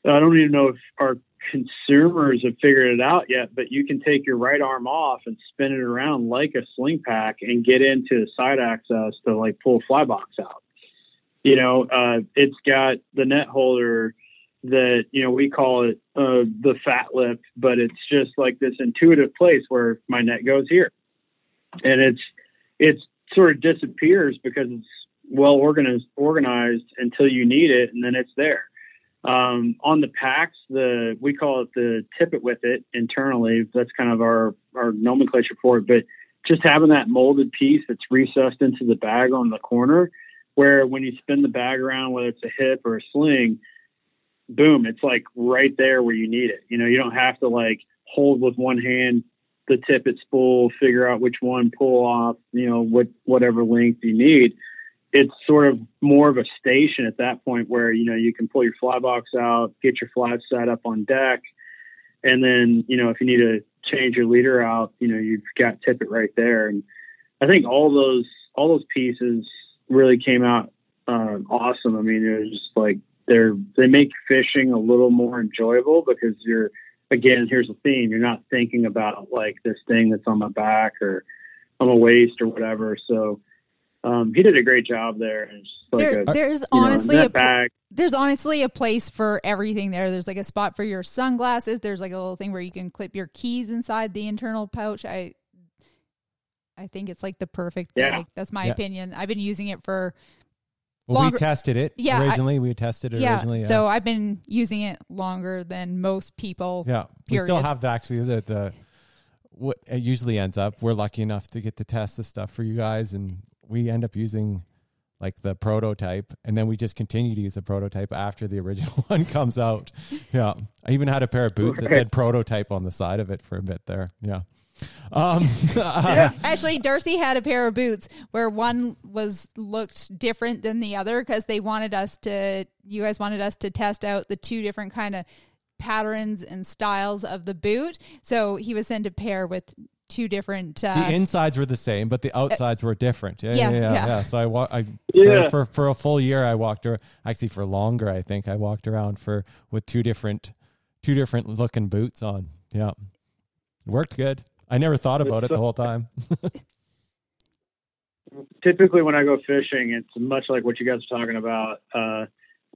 I don't even know if our consumers have figured it out yet, but you can take your right arm off and spin it around like a sling pack and get into the side access to like pull fly box out. You know, uh, it's got the net holder that, you know, we call it uh, the fat lip, but it's just like this intuitive place where my net goes here. And it's, it's sort of disappears because it's well organized, organized until you need it. And then it's there um, on the packs, the we call it the tippet widget internally. That's kind of our our nomenclature for it. But just having that molded piece that's recessed into the bag on the corner, where when you spin the bag around, whether it's a hip or a sling, boom, it's like right there where you need it. You know, you don't have to like hold with one hand the tippet spool, figure out which one pull off, you know, what whatever length you need it's sort of more of a station at that point where you know you can pull your fly box out, get your fly set up on deck, and then you know if you need to change your leader out, you know you've got tippet right there. And I think all those all those pieces really came out uh, awesome. I mean, it was just like they're they make fishing a little more enjoyable because you're again here's the theme you're not thinking about like this thing that's on my back or on my waist or whatever. So um, he did a great job there. Like there, a, there's honestly know, a bag. there's honestly a place for everything there. There's like a spot for your sunglasses. There's like a little thing where you can clip your keys inside the internal pouch. I I think it's like the perfect yeah. bag. That's my yeah. opinion. I've been using it for well, longer. we tested it yeah, originally. I, we tested it yeah, originally. Yeah. So I've been using it longer than most people. Yeah. Period. We still have the, actually the, the what it usually ends up. We're lucky enough to get to test the stuff for you guys, and we end up using like the prototype and then we just continue to use the prototype after the original one comes out yeah i even had a pair of boots that said prototype on the side of it for a bit there yeah um yeah. actually darcy had a pair of boots where one was looked different than the other because they wanted us to you guys wanted us to test out the two different kind of patterns and styles of the boot so he was sent a pair with two different. Uh, the insides were the same, but the outsides uh, were different. Yeah, yeah, yeah. yeah, yeah. So I walked. I yeah. For, for, for a full year, I walked. Or actually, for longer, I think I walked around for with two different, two different looking boots on. Yeah, worked good. I never thought about it the whole time. Typically, when I go fishing, it's much like what you guys are talking about. Uh,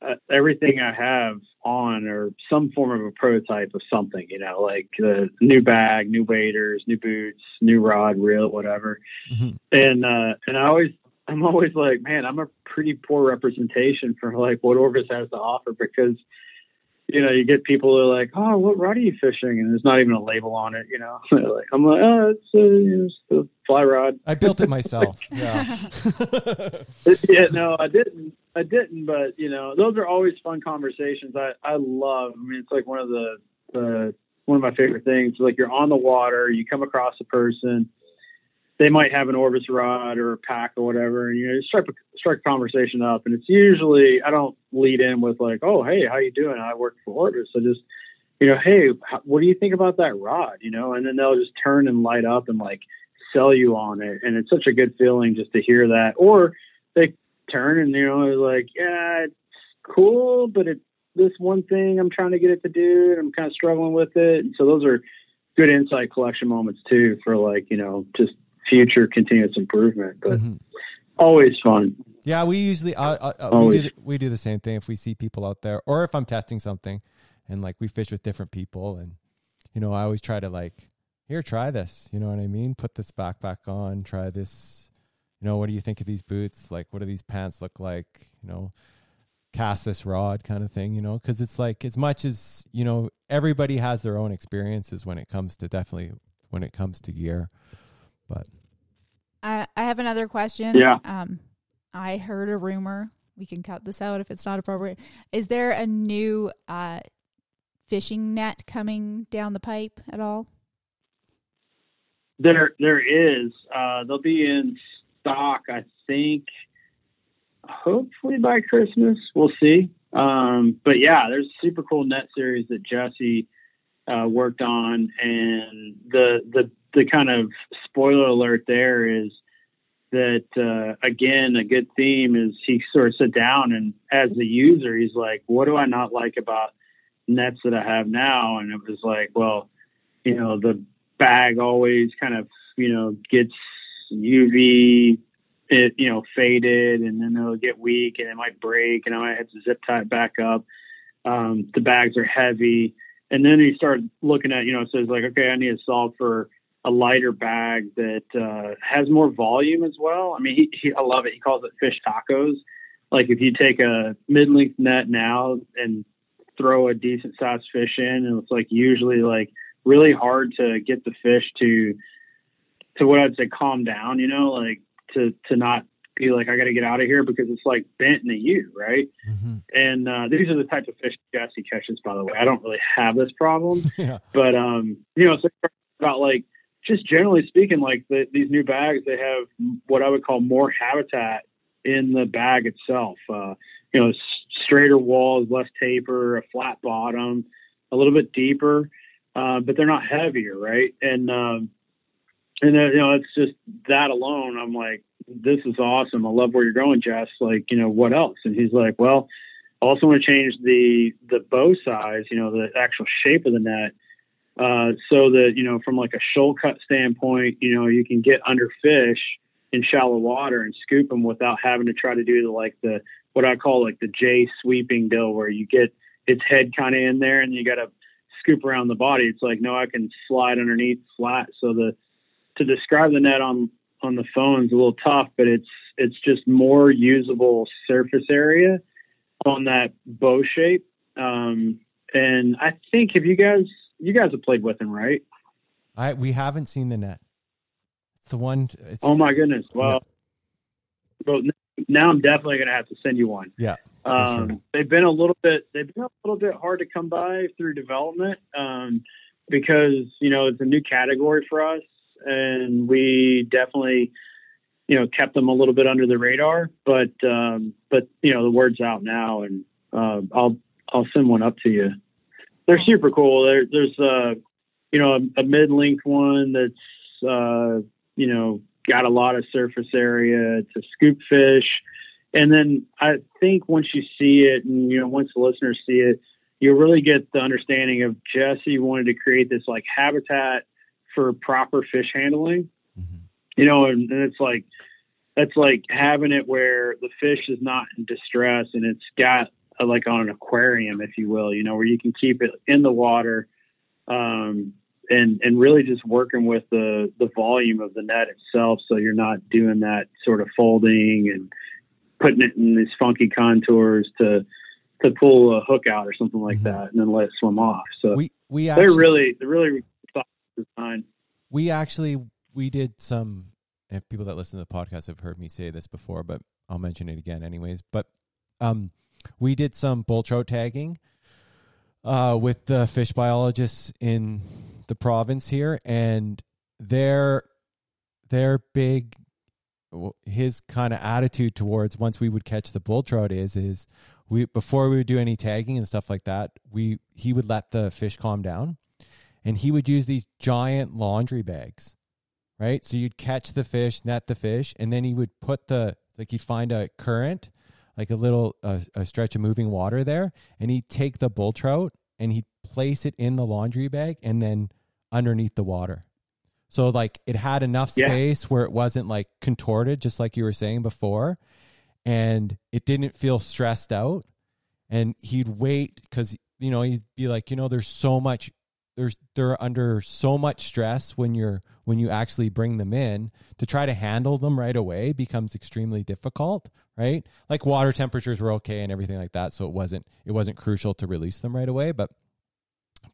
uh, everything I have on or some form of a prototype of something, you know, like the new bag, new waders, new boots, new rod, reel, whatever. Mm-hmm. And uh, and I always I'm always like, man, I'm a pretty poor representation for like what Orvis has to offer because you know, you get people who are like, "Oh, what rod are you fishing?" And there's not even a label on it. You know, like I'm like, "Oh, it's, uh, it's the fly rod." I built it myself. yeah. yeah, no, I didn't. I didn't, but you know, those are always fun conversations. I I love. I mean, it's like one of the the one of my favorite things. Like you're on the water, you come across a person they might have an Orvis rod or a pack or whatever, and you know, strike a, strike conversation up. And it's usually I don't lead in with like, "Oh, hey, how you doing? I work for Orvis." I just, you know, "Hey, what do you think about that rod?" You know, and then they'll just turn and light up and like sell you on it, and it's such a good feeling just to hear that. Or they turn and you know, like, "Yeah, it's cool, but it's this one thing I'm trying to get it to do, and I'm kind of struggling with it." And so those are good insight collection moments too for like you know just future continuous improvement. But mm-hmm. always fun. Yeah, we usually uh, uh, uh we, do the, we do the same thing if we see people out there, or if I'm testing something, and like we fish with different people, and you know I always try to like here try this. You know what I mean? Put this backpack on. Try this. You know what do you think of these boots? Like what do these pants look like? You know cast this rod kind of thing, you know, because it's like as much as, you know, everybody has their own experiences when it comes to definitely when it comes to gear. But I I have another question. Yeah. Um, I heard a rumor. We can cut this out if it's not appropriate. Is there a new uh, fishing net coming down the pipe at all? There, there is. Uh, they'll be in stock, I think. Hopefully by Christmas, we'll see. Um, but yeah, there's a super cool net series that Jesse uh, worked on, and the the the kind of spoiler alert there is that uh, again a good theme is he sort of sit down and as the user he's like what do i not like about nets that I have now, and it was like, well, you know, the bag always kind of you know gets UV it you know faded and then it'll get weak and it might break and I might have to zip tie it back up. Um, the bags are heavy, and then he start looking at you know says like okay I need to solve for a lighter bag that uh, has more volume as well. I mean he, he I love it. He calls it fish tacos. Like if you take a mid length net now and throw a decent sized fish in, and it's like usually like really hard to get the fish to to what I'd say calm down, you know, like to to not be like I got to get out of here because it's like bent in a U, right? Mm-hmm. And uh, these are the types of fish Jesse catches. By the way, I don't really have this problem, yeah. but um, you know, so about like just generally speaking, like the, these new bags, they have what I would call more habitat in the bag itself. Uh, you know, straighter walls, less taper, a flat bottom, a little bit deeper, uh, but they're not heavier, right? And um, and you know, it's just that alone. I'm like, this is awesome. I love where you're going, Jess. Like, you know, what else? And he's like, well, I also want to change the the bow size. You know, the actual shape of the net. Uh, so that you know, from like a shoal cut standpoint, you know, you can get under fish in shallow water and scoop them without having to try to do the like the what I call like the J sweeping deal, where you get its head kind of in there and you got to scoop around the body. It's like no, I can slide underneath flat. So the to describe the net on on the phone is a little tough, but it's it's just more usable surface area on that bow shape. Um, and I think if you guys you guys have played with him, right? I we haven't seen the net. It's the one. It's, oh my goodness! Well, yeah. now I'm definitely going to have to send you one. Yeah. Um, sure. They've been a little bit they've been a little bit hard to come by through development um, because you know it's a new category for us and we definitely you know kept them a little bit under the radar but um, but you know the word's out now and uh, I'll I'll send one up to you they're super cool there, there's uh you know a, a mid-length one that's uh you know got a lot of surface area it's a scoop fish and then I think once you see it and you know once the listeners see it you really get the understanding of Jesse wanted to create this like habitat for proper fish handling. Mm-hmm. You know, and, and it's like that's like having it where the fish is not in distress and it's got a, like on an aquarium, if you will, you know, where you can keep it in the water, um, and and really just working with the the volume of the net itself, so you're not doing that sort of folding and putting it in these funky contours to to pull a hook out or something like mm-hmm. that, and then let it swim off. So we we actually, they're really they're really design. We actually we did some. If people that listen to the podcast have heard me say this before, but I'll mention it again anyways. But um, we did some bull trout tagging uh, with the fish biologists in the province here, and their their big his kind of attitude towards once we would catch the bull trout is is we before we would do any tagging and stuff like that we he would let the fish calm down and he would use these giant laundry bags, right? So you'd catch the fish, net the fish, and then he would put the like he'd find a current, like a little uh, a stretch of moving water there, and he'd take the bull trout and he'd place it in the laundry bag and then underneath the water. So like it had enough space yeah. where it wasn't like contorted, just like you were saying before, and it didn't feel stressed out. And he'd wait because you know he'd be like, you know, there's so much there's they're under so much stress when you're when you actually bring them in to try to handle them right away becomes extremely difficult right? Like water temperatures were okay and everything like that so it wasn't it wasn't crucial to release them right away but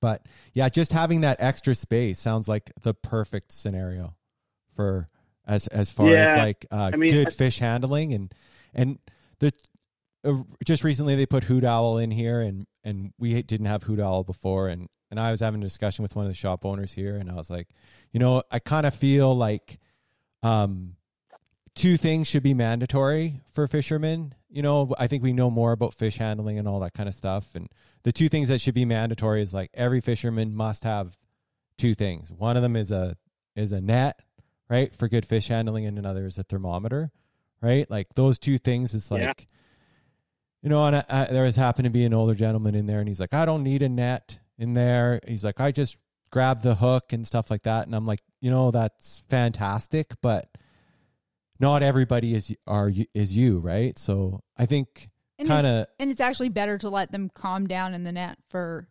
but yeah just having that extra space sounds like the perfect scenario for as as far yeah, as like uh, I mean, good fish handling and and the just recently they put hoot owl in here and and we didn't have hoot owl before and and I was having a discussion with one of the shop owners here, and I was like, you know, I kind of feel like um, two things should be mandatory for fishermen. You know, I think we know more about fish handling and all that kind of stuff. And the two things that should be mandatory is like every fisherman must have two things. One of them is a is a net, right, for good fish handling, and another is a thermometer, right? Like those two things is like. Yeah you know, and I, I, there was happened to be an older gentleman in there, and he's like, I don't need a net in there. He's like, I just grab the hook and stuff like that. And I'm like, you know, that's fantastic, but not everybody is are is you, right? So I think kind of, and it's actually better to let them calm down in the net for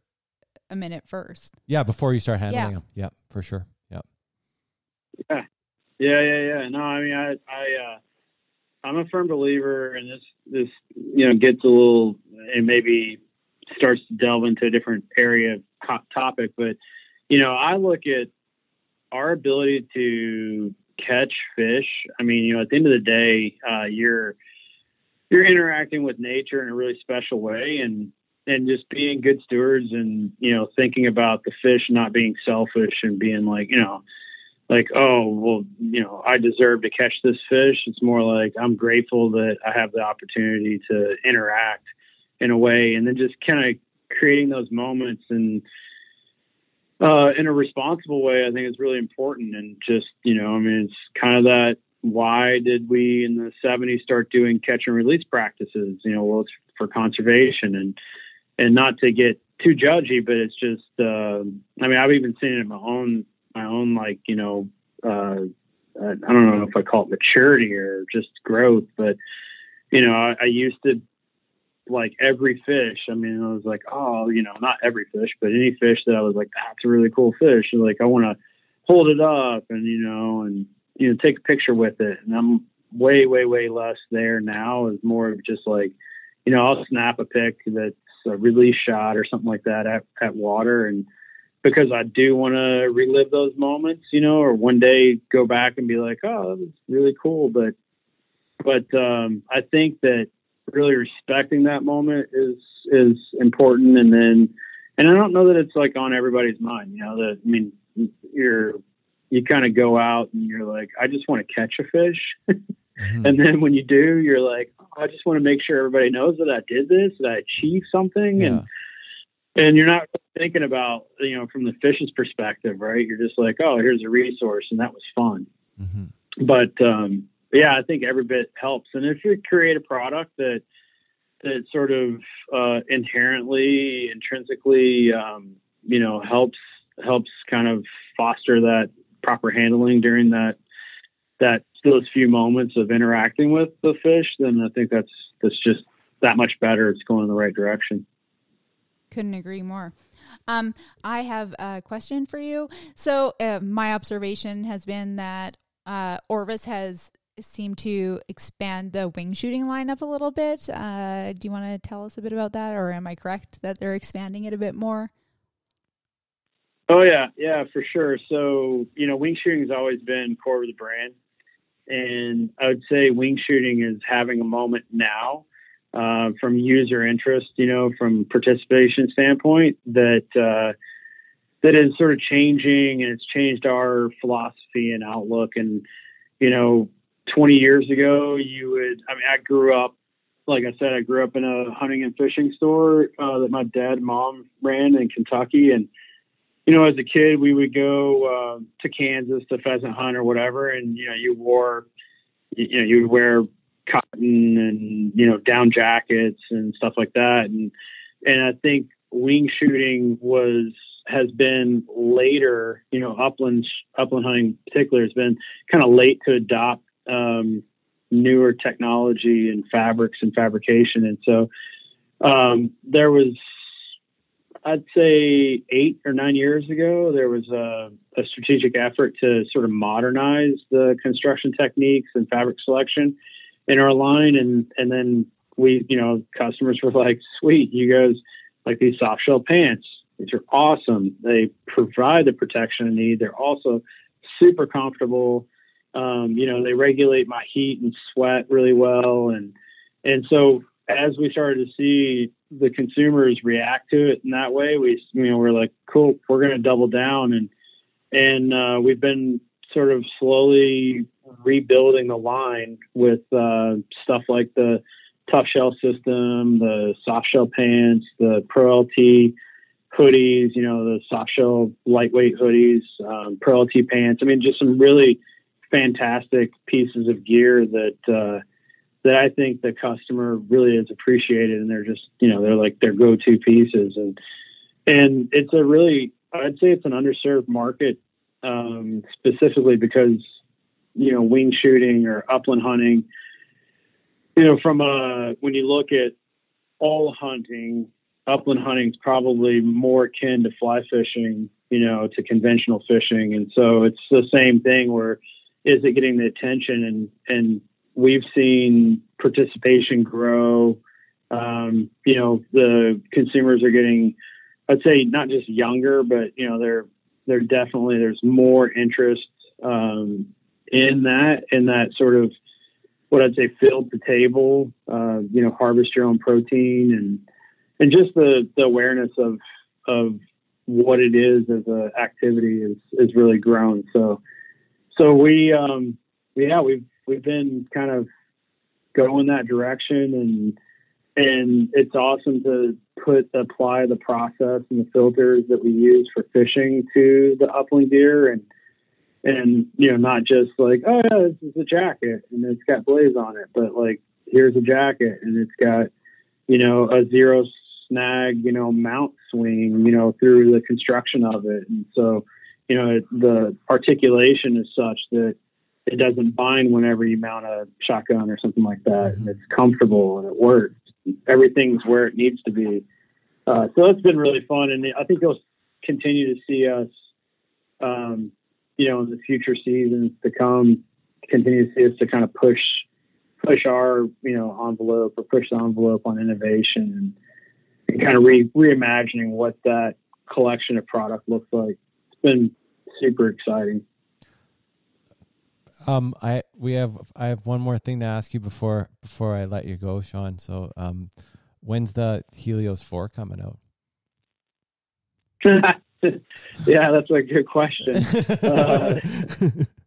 a minute first. Yeah, before you start handling yeah. them. Yep, for sure. Yep. Yeah, yeah, yeah, yeah. No, I mean, I, I, uh, I'm a firm believer, and this, this, you know, gets a little, and maybe starts to delve into a different area of topic, but you know, I look at our ability to catch fish. I mean, you know, at the end of the day, uh, you're you're interacting with nature in a really special way, and and just being good stewards, and you know, thinking about the fish, not being selfish, and being like, you know, like, oh, well, you know, I deserve to catch this fish. It's more like I'm grateful that I have the opportunity to interact in a way, and then just kind of creating those moments and uh, in a responsible way, I think is really important. And just, you know, I mean, it's kind of that why did we in the 70s start doing catch and release practices? You know, well, it's for conservation and, and not to get too judgy, but it's just, uh, I mean, I've even seen it in my own, my own, like, you know, uh, I don't know if I call it maturity or just growth, but, you know, I, I used to like every fish. I mean, I was like, oh, you know, not every fish, but any fish that I was like, that's a really cool fish. And like, I want to hold it up and, you know, and, you know, take a picture with it. And I'm way, way, way less there now is more of just like, you know, I'll snap a pic that's a release shot or something like that at, at water. And because I do want to relive those moments, you know, or one day go back and be like, oh, that was really cool. But, but um, I think that really respecting that moment is is important and then and I don't know that it's like on everybody's mind, you know, that I mean you're you kind of go out and you're like, I just want to catch a fish. mm-hmm. And then when you do, you're like, oh, I just want to make sure everybody knows that I did this, that I achieved something. Yeah. And and you're not thinking about, you know, from the fish's perspective, right? You're just like, oh, here's a resource and that was fun. Mm-hmm. But um yeah, I think every bit helps. And if you create a product that that sort of uh, inherently, intrinsically, um, you know, helps helps kind of foster that proper handling during that that those few moments of interacting with the fish, then I think that's that's just that much better. It's going in the right direction. Couldn't agree more. Um, I have a question for you. So, uh, my observation has been that uh, Orvis has seemed to expand the wing shooting lineup a little bit. Uh, do you want to tell us a bit about that, or am I correct that they're expanding it a bit more? Oh yeah, yeah, for sure. So you know, wing shooting has always been core of the brand, and I would say wing shooting is having a moment now uh, from user interest. You know, from participation standpoint, that uh, that is sort of changing, and it's changed our philosophy and outlook. And you know, 20 years ago, you would, I mean, I grew up, like I said, I grew up in a hunting and fishing store uh, that my dad and mom ran in Kentucky. And, you know, as a kid, we would go uh, to Kansas to pheasant hunt or whatever. And, you know, you wore, you know, you would wear cotton and, you know, down jackets and stuff like that. And, and I think wing shooting was, has been later, you know, upland upland hunting in particular has been kind of late to adopt um, newer technology and fabrics and fabrication. And so um, there was, I'd say, eight or nine years ago, there was a, a, strategic effort to sort of modernize the construction techniques and fabric selection in our line. And, and then we, you know, customers were like, sweet, you guys like these soft shell pants. These are awesome. They provide the protection I need. They're also super comfortable um, you know, they regulate my heat and sweat really well, and and so as we started to see the consumers react to it in that way, we you know we're like, cool, we're going to double down, and and uh, we've been sort of slowly rebuilding the line with uh, stuff like the tough shell system, the soft shell pants, the Pro LT hoodies, you know, the soft shell lightweight hoodies, um, Pro LT pants. I mean, just some really fantastic pieces of gear that uh, that I think the customer really is appreciated, and they're just you know they're like their go-to pieces, and and it's a really I'd say it's an underserved market um, specifically because you know wing shooting or upland hunting. You know, from a when you look at all hunting, upland hunting is probably more akin to fly fishing, you know, to conventional fishing, and so it's the same thing where is it getting the attention and and we've seen participation grow. Um, you know, the consumers are getting, I'd say, not just younger, but you know, they're they're definitely there's more interest um, in that in that sort of what I'd say field the table. Uh, you know, harvest your own protein and and just the the awareness of of what it is as an activity is is really grown. So so we um, yeah we've we've been kind of going that direction and and it's awesome to put apply the process and the filters that we use for fishing to the upland deer and and you know not just like oh yeah this is a jacket and it's got blaze on it but like here's a jacket and it's got you know a zero snag you know mount swing you know through the construction of it and so you know the articulation is such that it doesn't bind whenever you mount a shotgun or something like that. And it's comfortable and it works. Everything's where it needs to be. Uh, so it's been really fun, and I think you'll continue to see us, um, you know, in the future seasons to come, continue to see us to kind of push push our you know envelope or push the envelope on innovation and, and kind of re- reimagining what that collection of product looks like. It's been super exciting. Um, I we have I have one more thing to ask you before before I let you go, Shawn. So, um, when's the Helios Four coming out? yeah, that's a good question. Uh,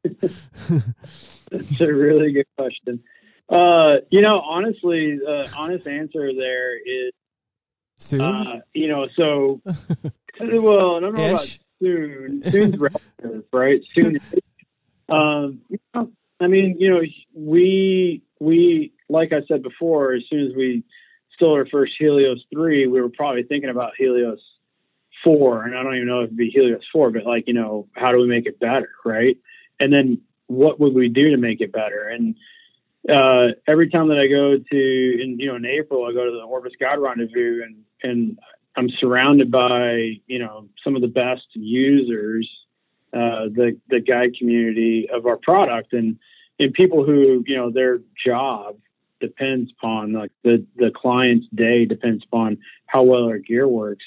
it's a really good question. Uh, you know, honestly, the honest answer there is soon. Uh, you know, so well, I don't know Ish. about soon. Soon's relative, right? Soon um, I mean, you know, we we like I said before, as soon as we stole our first Helios three, we were probably thinking about Helios four, and I don't even know if it'd be Helios four, but like you know, how do we make it better, right? And then what would we do to make it better? And uh, every time that I go to, in you know, in April, I go to the Orvis Guide Rendezvous, and and I'm surrounded by you know some of the best users uh, the the guide community of our product and and people who you know their job depends upon like the the client's day depends upon how well our gear works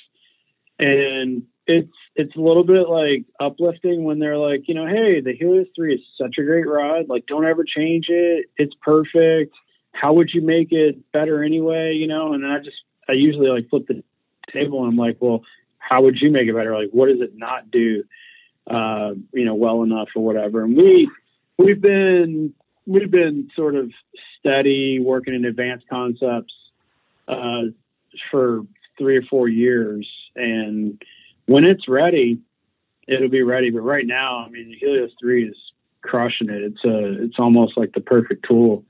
and it's it's a little bit like uplifting when they're like you know hey the Helios 3 is such a great ride. Like don't ever change it. It's perfect. How would you make it better anyway? You know and then I just I usually like flip the table and I'm like well how would you make it better? Like what does it not do uh, you know, well enough or whatever. And we we've been we've been sort of steady working in advanced concepts uh, for three or four years, and when it's ready, it'll be ready. But right now, I mean, the Helios three is crushing it. It's a it's almost like the perfect tool,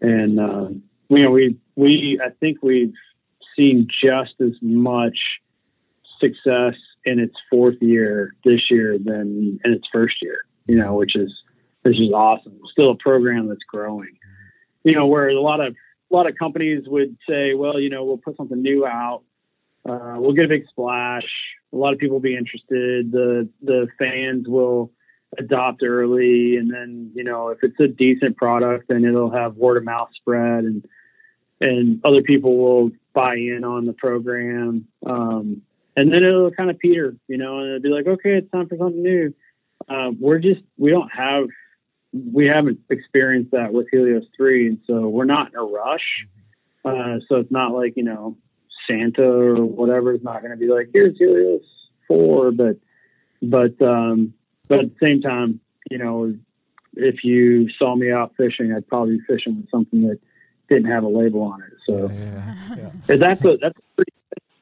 and uh, you know, we we I think we've seen just as much success in its fourth year this year than in its first year, you know, which is which is awesome. Still a program that's growing. You know, where a lot of a lot of companies would say, well, you know, we'll put something new out, uh, we'll get a big splash. A lot of people will be interested. The the fans will adopt early, and then you know, if it's a decent product, then it'll have word of mouth spread, and and other people will buy in on the program. Um, and then it'll kind of peter, you know, and it'll be like, okay, it's time for something new. Uh, we're just we don't have we haven't experienced that with Helios three, and so we're not in a rush. Uh, so it's not like you know Santa or whatever is not going to be like here's Helios four, but but um, but at the same time, you know, if you saw me out fishing, I'd probably be fishing with something that didn't have a label on it. So yeah, yeah. that's a that's a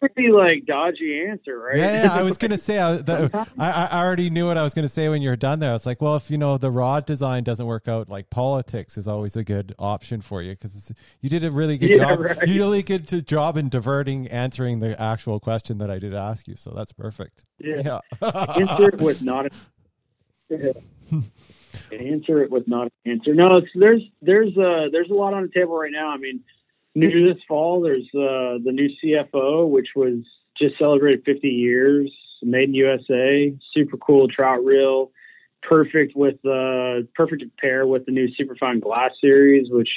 pretty like dodgy answer, right? Yeah, yeah. I was gonna say I, that, I, I already knew what I was gonna say when you were done there. I was like, well, if you know the rod design doesn't work out, like politics is always a good option for you because you did a really good Yeah, job. right. You really good to- job in diverting answering the actual question that I did ask you. So that's perfect. yeah. Yeah. answer it with not a, answer it with not an answer. No, it's, there's there's uh there's a lot on the table right now. I mean, new this fall, there's uh, the new CFO, which was just celebrated 50 years, made in USA, super cool trout reel, perfect with uh perfect to pair with the new Superfine Glass series, which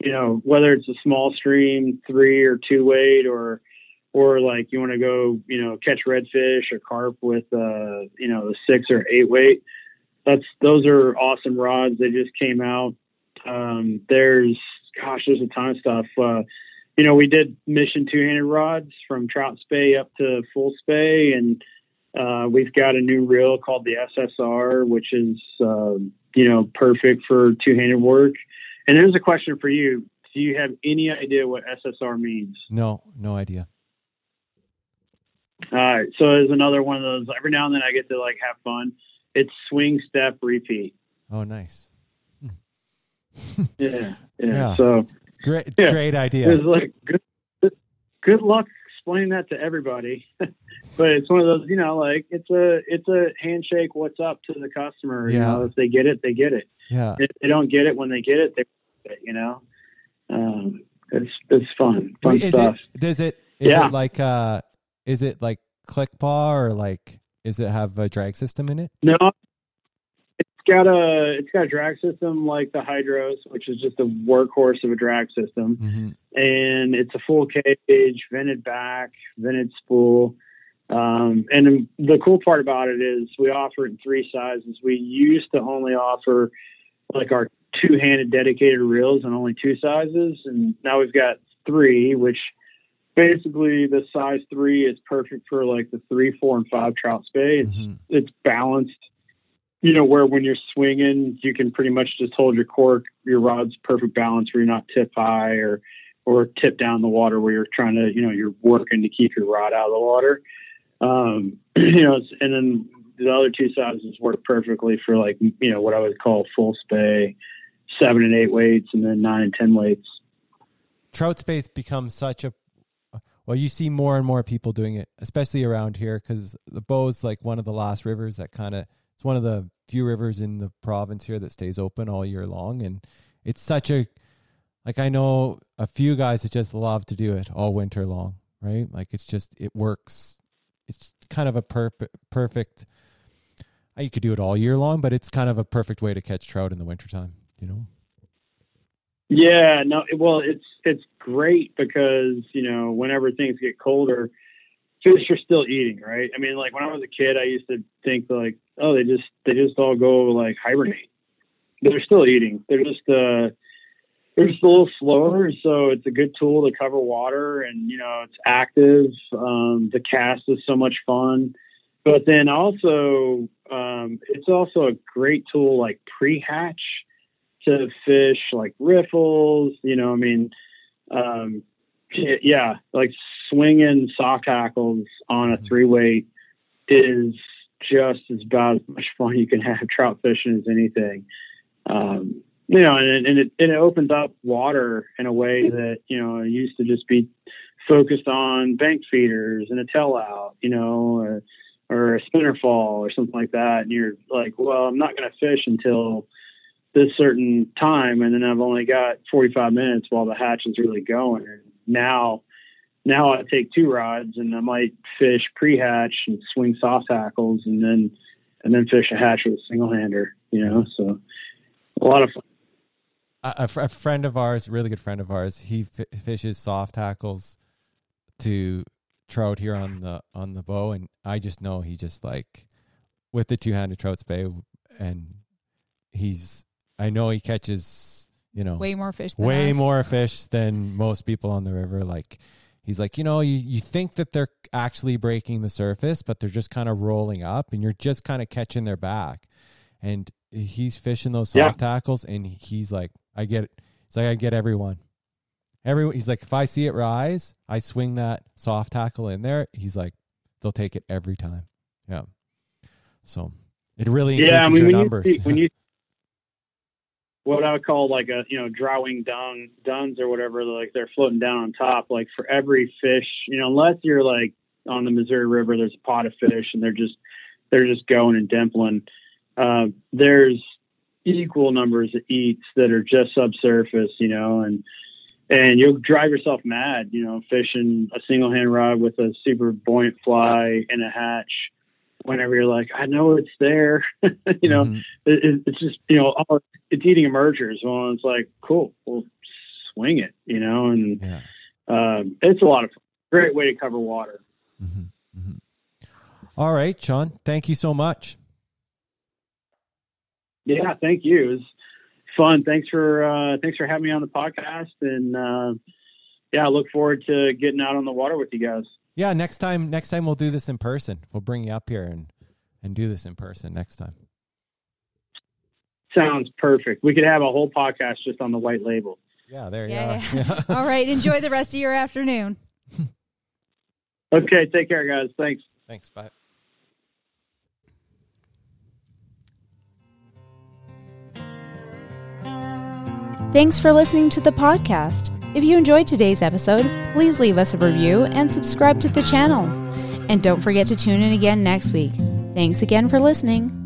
you know whether it's a small stream three or two weight or or like you want to go, you know, catch redfish or carp with, uh, you know, six or eight weight. That's those are awesome rods. They just came out. Um, there's, gosh, there's a ton of stuff. Uh, you know, we did mission two-handed rods from trout Spey up to full Spey, and uh, we've got a new reel called the SSR, which is, uh, you know, perfect for two-handed work. And there's a question for you. Do you have any idea what SSR means? no, no idea. All right. So there's another one of those. Every now and then I get to like have fun. It's swing, step, repeat. Oh, nice. Yeah. Yeah. Yeah. So Great, Yeah. great idea. it's like good, good, luck explaining that to everybody. but it's one of those, you know, like it's a, it's a handshake. What's up to the customer? You Yeah. know, if they get it, they get it. Yeah. If they don't get it when they get it, they, get it, you know, um, it's, it's fun, fun is stuff. it does it is Yeah. it like uh is it like click pawl or like is it have a drag system in it? No, got a it's got a drag system like the Hydros, which is just a workhorse of a drag system, Mm-hmm. and it's a full cage, vented back, vented spool. Um, and the cool part about it is we offer it in three sizes. We used to only offer like our two-handed dedicated reels in only two sizes, and now we've got three, which basically the size three is perfect for like the three, four, and five trout Spey. It's Mhm. it's balanced. You know, where when you're swinging, you can pretty much just hold your cork, your rod's perfect balance where you're not tip high or or tip down the water where you're trying to, you know, you're working to keep your rod out of the water. Um, you know, and then the other two sizes work perfectly for like, you know, what I would call full Spey, seven and eight weights, and then nine and ten weights. Trout space becomes such a well, you see more and more people doing it, especially around here because the Bow's like one of the last rivers that kind of it's one of the few rivers in the province here that stays open all year long, and it's such a like I know a few guys that just love to do it all winter long, right? Like it's just it works. It's kind of a perp- perfect. You could do it all year long, but it's kind of a perfect way to catch trout in the wintertime, you know. Yeah, no, well, it's it's great because you know whenever things get colder, fish are still eating, right? I mean, like when I was a kid, I used to think like, oh, they just they just all go like hibernate. They're still eating. They're just uh, they're just a little slower, so it's a good tool to cover water, and you know it's active. Um, the cast is so much fun, but then also um, it's also a great tool like pre-hatch to fish like riffles. You know, I mean, um, yeah, like swinging soft tackles on a three weight is just as about as much fun you can have trout fishing as anything. Um, you know, and, and it and it opens up water in a way that you know used to just be focused on bank feeders and a tail out, you know, or, or a spinner fall or something like that. And you're like, well, I'm not going to fish until this certain time, and then I've only got 45 minutes while the hatch is really going. And now, now I take two rods and I might fish pre-hatch and swing soft tackles, and then and then fish a hatch with a single hander. You know, so a lot of fun. a, a friend of ours, really good friend of ours, he f- fishes soft tackles to trout here on the on the Bow, and I just know he just like with the two handed trout Spey, and he's I know he catches you know Way more fish than way us. more fish than most people on the river. Like he's like, you know, you, you think that they're actually breaking the surface, but they're just kind of rolling up and you're just kind of catching their back. And he's fishing those Yeah. soft tackles and he's like, I get it. He's like, I get everyone. Every he's like, if I see it rise, I swing that soft tackle in there. He's like, they'll take it every time. Yeah. So it really increases yeah, I mean, your when numbers. you see, when you what I would call like a you know drawing dung duns or whatever, like they're floating down on top. Like for every fish, you know, unless you're like on the Missouri River, there's a pot of fish and they're just they're just going and dimpling. Uh, there's equal numbers of eats that are just subsurface, you know, and and you'll drive yourself mad, you know, fishing a single hand rod with a super buoyant fly and a hatch. Whenever you're like, I know it's there, you know, Mhm. it, it's just you know, oh, it's eating emergers. Well, it's like cool, we'll swing it, you know, and Yeah. um, it's a lot of fun. great way to cover water. hmm hmm All right, Shawn. Thank you so much. Yeah, thank you. It was fun. Thanks for uh, thanks for having me on the podcast, and uh, yeah, I look forward to getting out on the water with you guys. Yeah, next time next time we'll do this in person. We'll bring you up here and and do this in person next time. Sounds perfect. We could have a whole podcast just on the white label. Yeah, there you Yeah, are. yeah. All right. Enjoy the rest of your afternoon. Okay, take care, guys. Thanks. Thanks. Bye. Thanks for listening to the podcast. If you enjoyed today's episode, please leave us a review and subscribe to the channel. And don't forget to tune in again next week. Thanks again for listening.